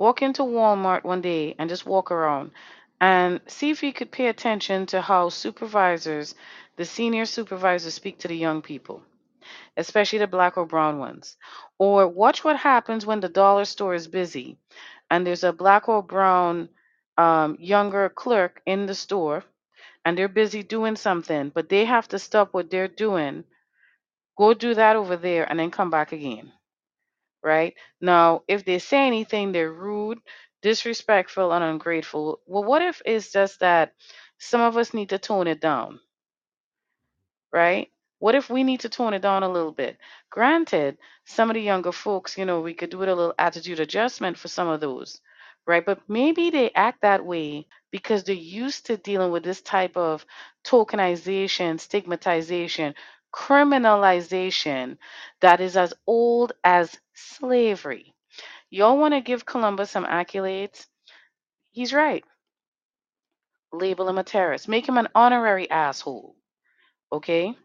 Walk into Walmart one day and just walk around and see if you could pay attention to how supervisors, the senior supervisors, speak to the young people, especially the black or brown ones. Or watch what happens when the dollar store is busy and there's a black or brown um, younger clerk in the store and they're busy doing something, but they have to stop what they're doing, go do that over there, and then come back again right? Now, if they say anything, they're rude, disrespectful, and ungrateful. Well, what if it's just that some of us need to tone it down, right? What if we need to tone it down a little bit? Granted, some of the younger folks, you know, we could do it a little attitude adjustment for some of those, right? But maybe they act that way because they're used to dealing with this type of tokenization, stigmatization, criminalization that is as old as slavery. Y'all want to give Columbus some accolades? He's right. Label him a terrorist. Make him an honorary asshole. Okay?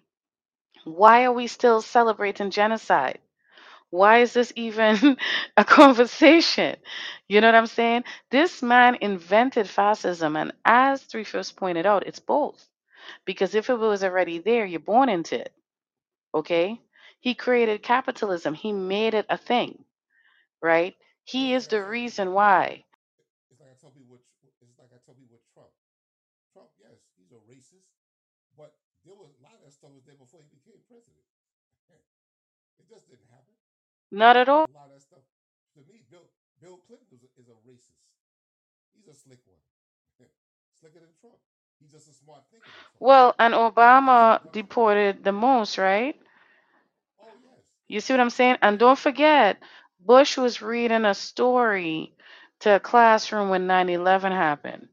Why are we still celebrating genocide? Why is this even a conversation? You know what I'm saying? This man invented fascism, and as Three Fifths pointed out, it's both. Because if it was already there, you're born into it. Okay? He created capitalism, he made it a thing, right? He is the reason why. it's like I tell people, with, it's like I tell people with Trump. Trump, yes, he's a racist, but there was a lot of that stuff was there before he became president. it just didn't happen. Not at all. A lot of that stuff. To me, Bill Bill Clinton is a, is a racist. He's a slick one, slicker than Trump. He's just a smart thinker. Well, and Obama deported the most, right? Oh You see what I'm saying? And don't forget, Bush was reading a story to a classroom when 9 11 happened.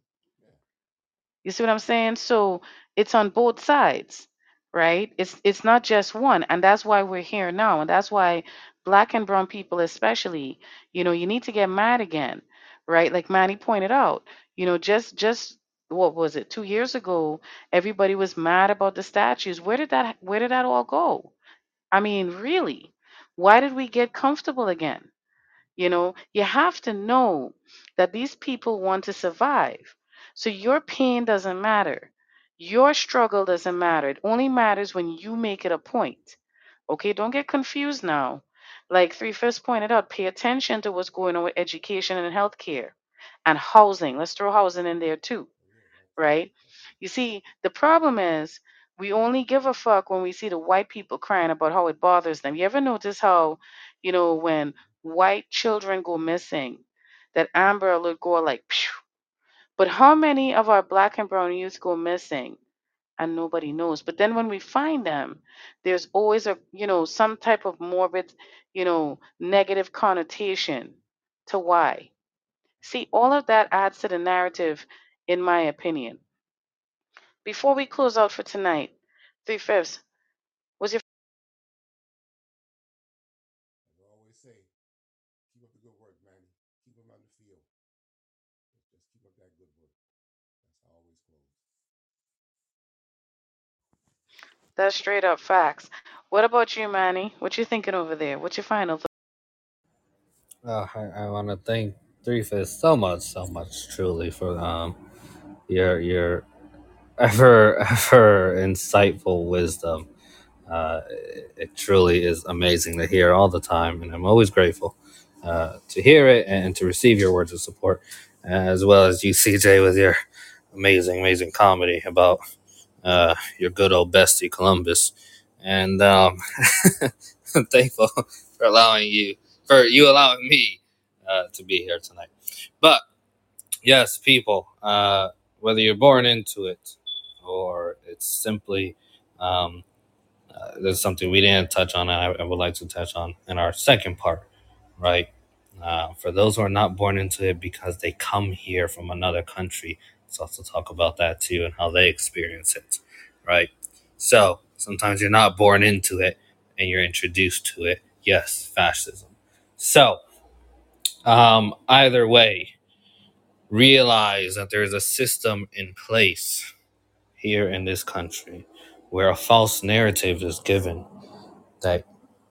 You see what I'm saying? So it's on both sides, right? It's it's not just one, and that's why we're here now, and that's why black and brown people especially, you know, you need to get mad again, right? Like Manny pointed out, you know, just just what was it? 2 years ago, everybody was mad about the statues. Where did that where did that all go? I mean, really? Why did we get comfortable again? You know, you have to know that these people want to survive. So your pain doesn't matter. Your struggle doesn't matter. It only matters when you make it a point. Okay, don't get confused now. Like Three Fifths pointed out, pay attention to what's going on with education and healthcare and housing. Let's throw housing in there too, right? You see, the problem is We only give a fuck when we see the white people crying about how it bothers them. You ever notice how, you know, when white children go missing, that Amber Alert go like, Phew. but how many of our black and brown youth go missing and nobody knows? But then when we find them, there's always a, you know, some type of morbid, you know, negative connotation to why. See, all of that adds to the narrative, in my opinion. Before we close out for tonight, three fifths, was your As I always say, keep up the good work, man. Keep them out the field. Just, just keep up that good work. That's how I always close. that's straight up facts. What about you, Manny? What you thinking over there? What's your final thought? Uh, I, I want to thank Three Fifths so much, so much, truly, for um your your ever ever insightful wisdom. Uh, it, truly is amazing to hear all the time, and I'm always grateful uh, to hear it and to receive your words of support, as well as you, CJ, with your amazing, amazing comedy about uh, your good old bestie Columbus. And um, I'm thankful for allowing you, for you allowing me uh, to be here tonight. But yes, people, uh, whether you're born into it or it's simply um, uh, there's something we didn't touch on, and I, I would like to touch on in our second part, right? Uh, for those who are not born into it because they come here from another country, let's also talk about that too and how they experience it, right? So sometimes you're not born into it and you're introduced to it. Yes, fascism. So um, either way, realize that there's a system in place here in this country where a false narrative is given that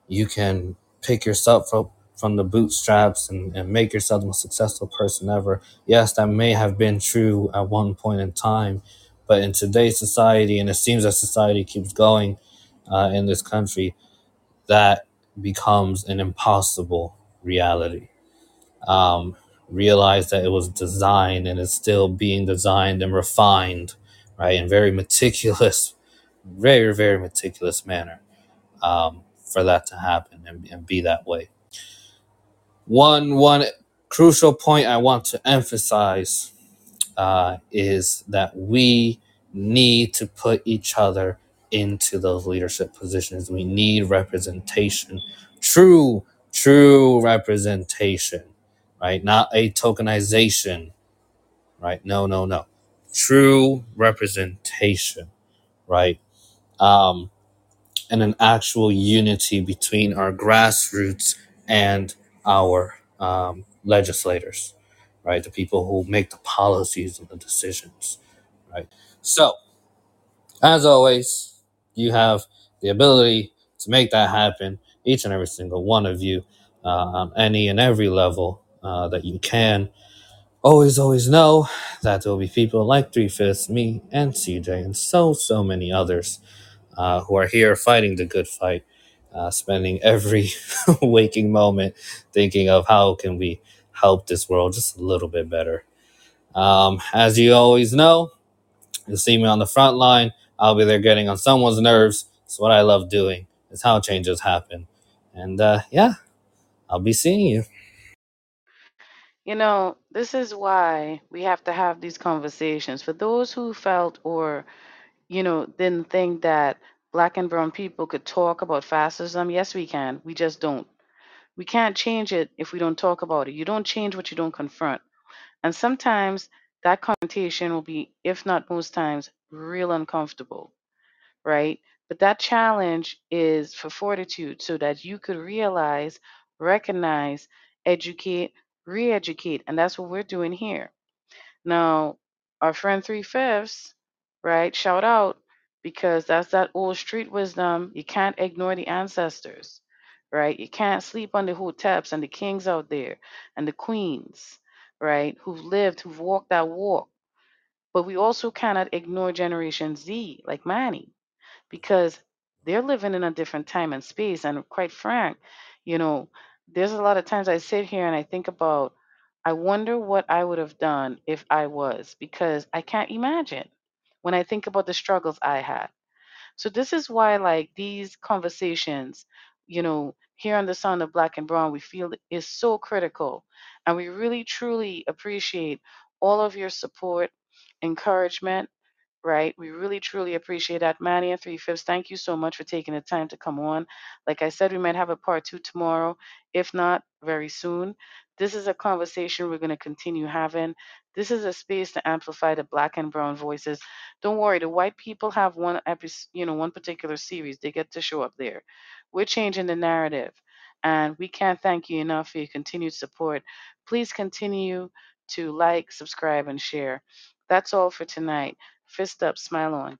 you can pick yourself up from the bootstraps and, and make yourself the most successful person ever. Yes, that may have been true at one point in time, but in today's society, and it seems that society keeps going uh, in this country, that becomes an impossible reality. Um, realize that it was designed and is still being designed and refined, right, in very meticulous, very, very meticulous manner um, for that to happen and, and be that way. One one crucial point I want to emphasize uh, is that we need to put each other into those leadership positions. We need representation, true, true representation, right? Not a tokenization, right? No, no, no. True representation, right? Um, and an actual unity between our grassroots and our um, legislators, right? The people who make the policies and the decisions, right? So, as always, you have the ability to make that happen, each and every single one of you, uh, on any and every level uh, that you can. Always, always know that there will be people like Three Fifths, me, and CJ, and so, so many others uh, who are here fighting the good fight, uh, spending every waking moment thinking of how can we help this world just a little bit better. Um, as you always know, you'll see me on the front line. I'll be there getting on someone's nerves. It's what I love doing. It's how changes happen. And uh, yeah, I'll be seeing you. You know, this is why we have to have these conversations. For those who felt or, you know, didn't think that black and brown people could talk about fascism, yes, we can. We just don't. We can't change it if we don't talk about it. You don't change what you don't confront. And sometimes that confrontation will be, if not most times, real uncomfortable, right? But that challenge is for fortitude so that you could realize, recognize, educate, re educate. And that's what we're doing here. Now, our friend Three Fifths, right? Shout out because that's that old street wisdom. You can't ignore the ancestors, right? You can't sleep on the hoteps and the kings out there and the queens, right? Who've lived, who've walked that walk. But we also cannot ignore Generation Z, like Manny because they're living in a different time and space. And quite frank, you know, there's a lot of times I sit here and I think about, I wonder what I would have done if I was, because I can't imagine when I think about the struggles I had. So this is why like these conversations, you know, here on the Sound of Black and Brown, we feel is so critical. And we really truly appreciate all of your support, encouragement, right? We really truly appreciate that. Manny and Three Fifths, thank you so much for taking the time to come on. Like I said, we might have a part two tomorrow, if not very soon. This is a conversation we're going to continue having. This is a space to amplify the black and brown voices. Don't worry, the white people have one episode, you know, one particular series. They get to show up there. We're changing the narrative. And we can't thank you enough for your continued support. Please continue to like, subscribe, and share. That's all for tonight. Fist up, smile on.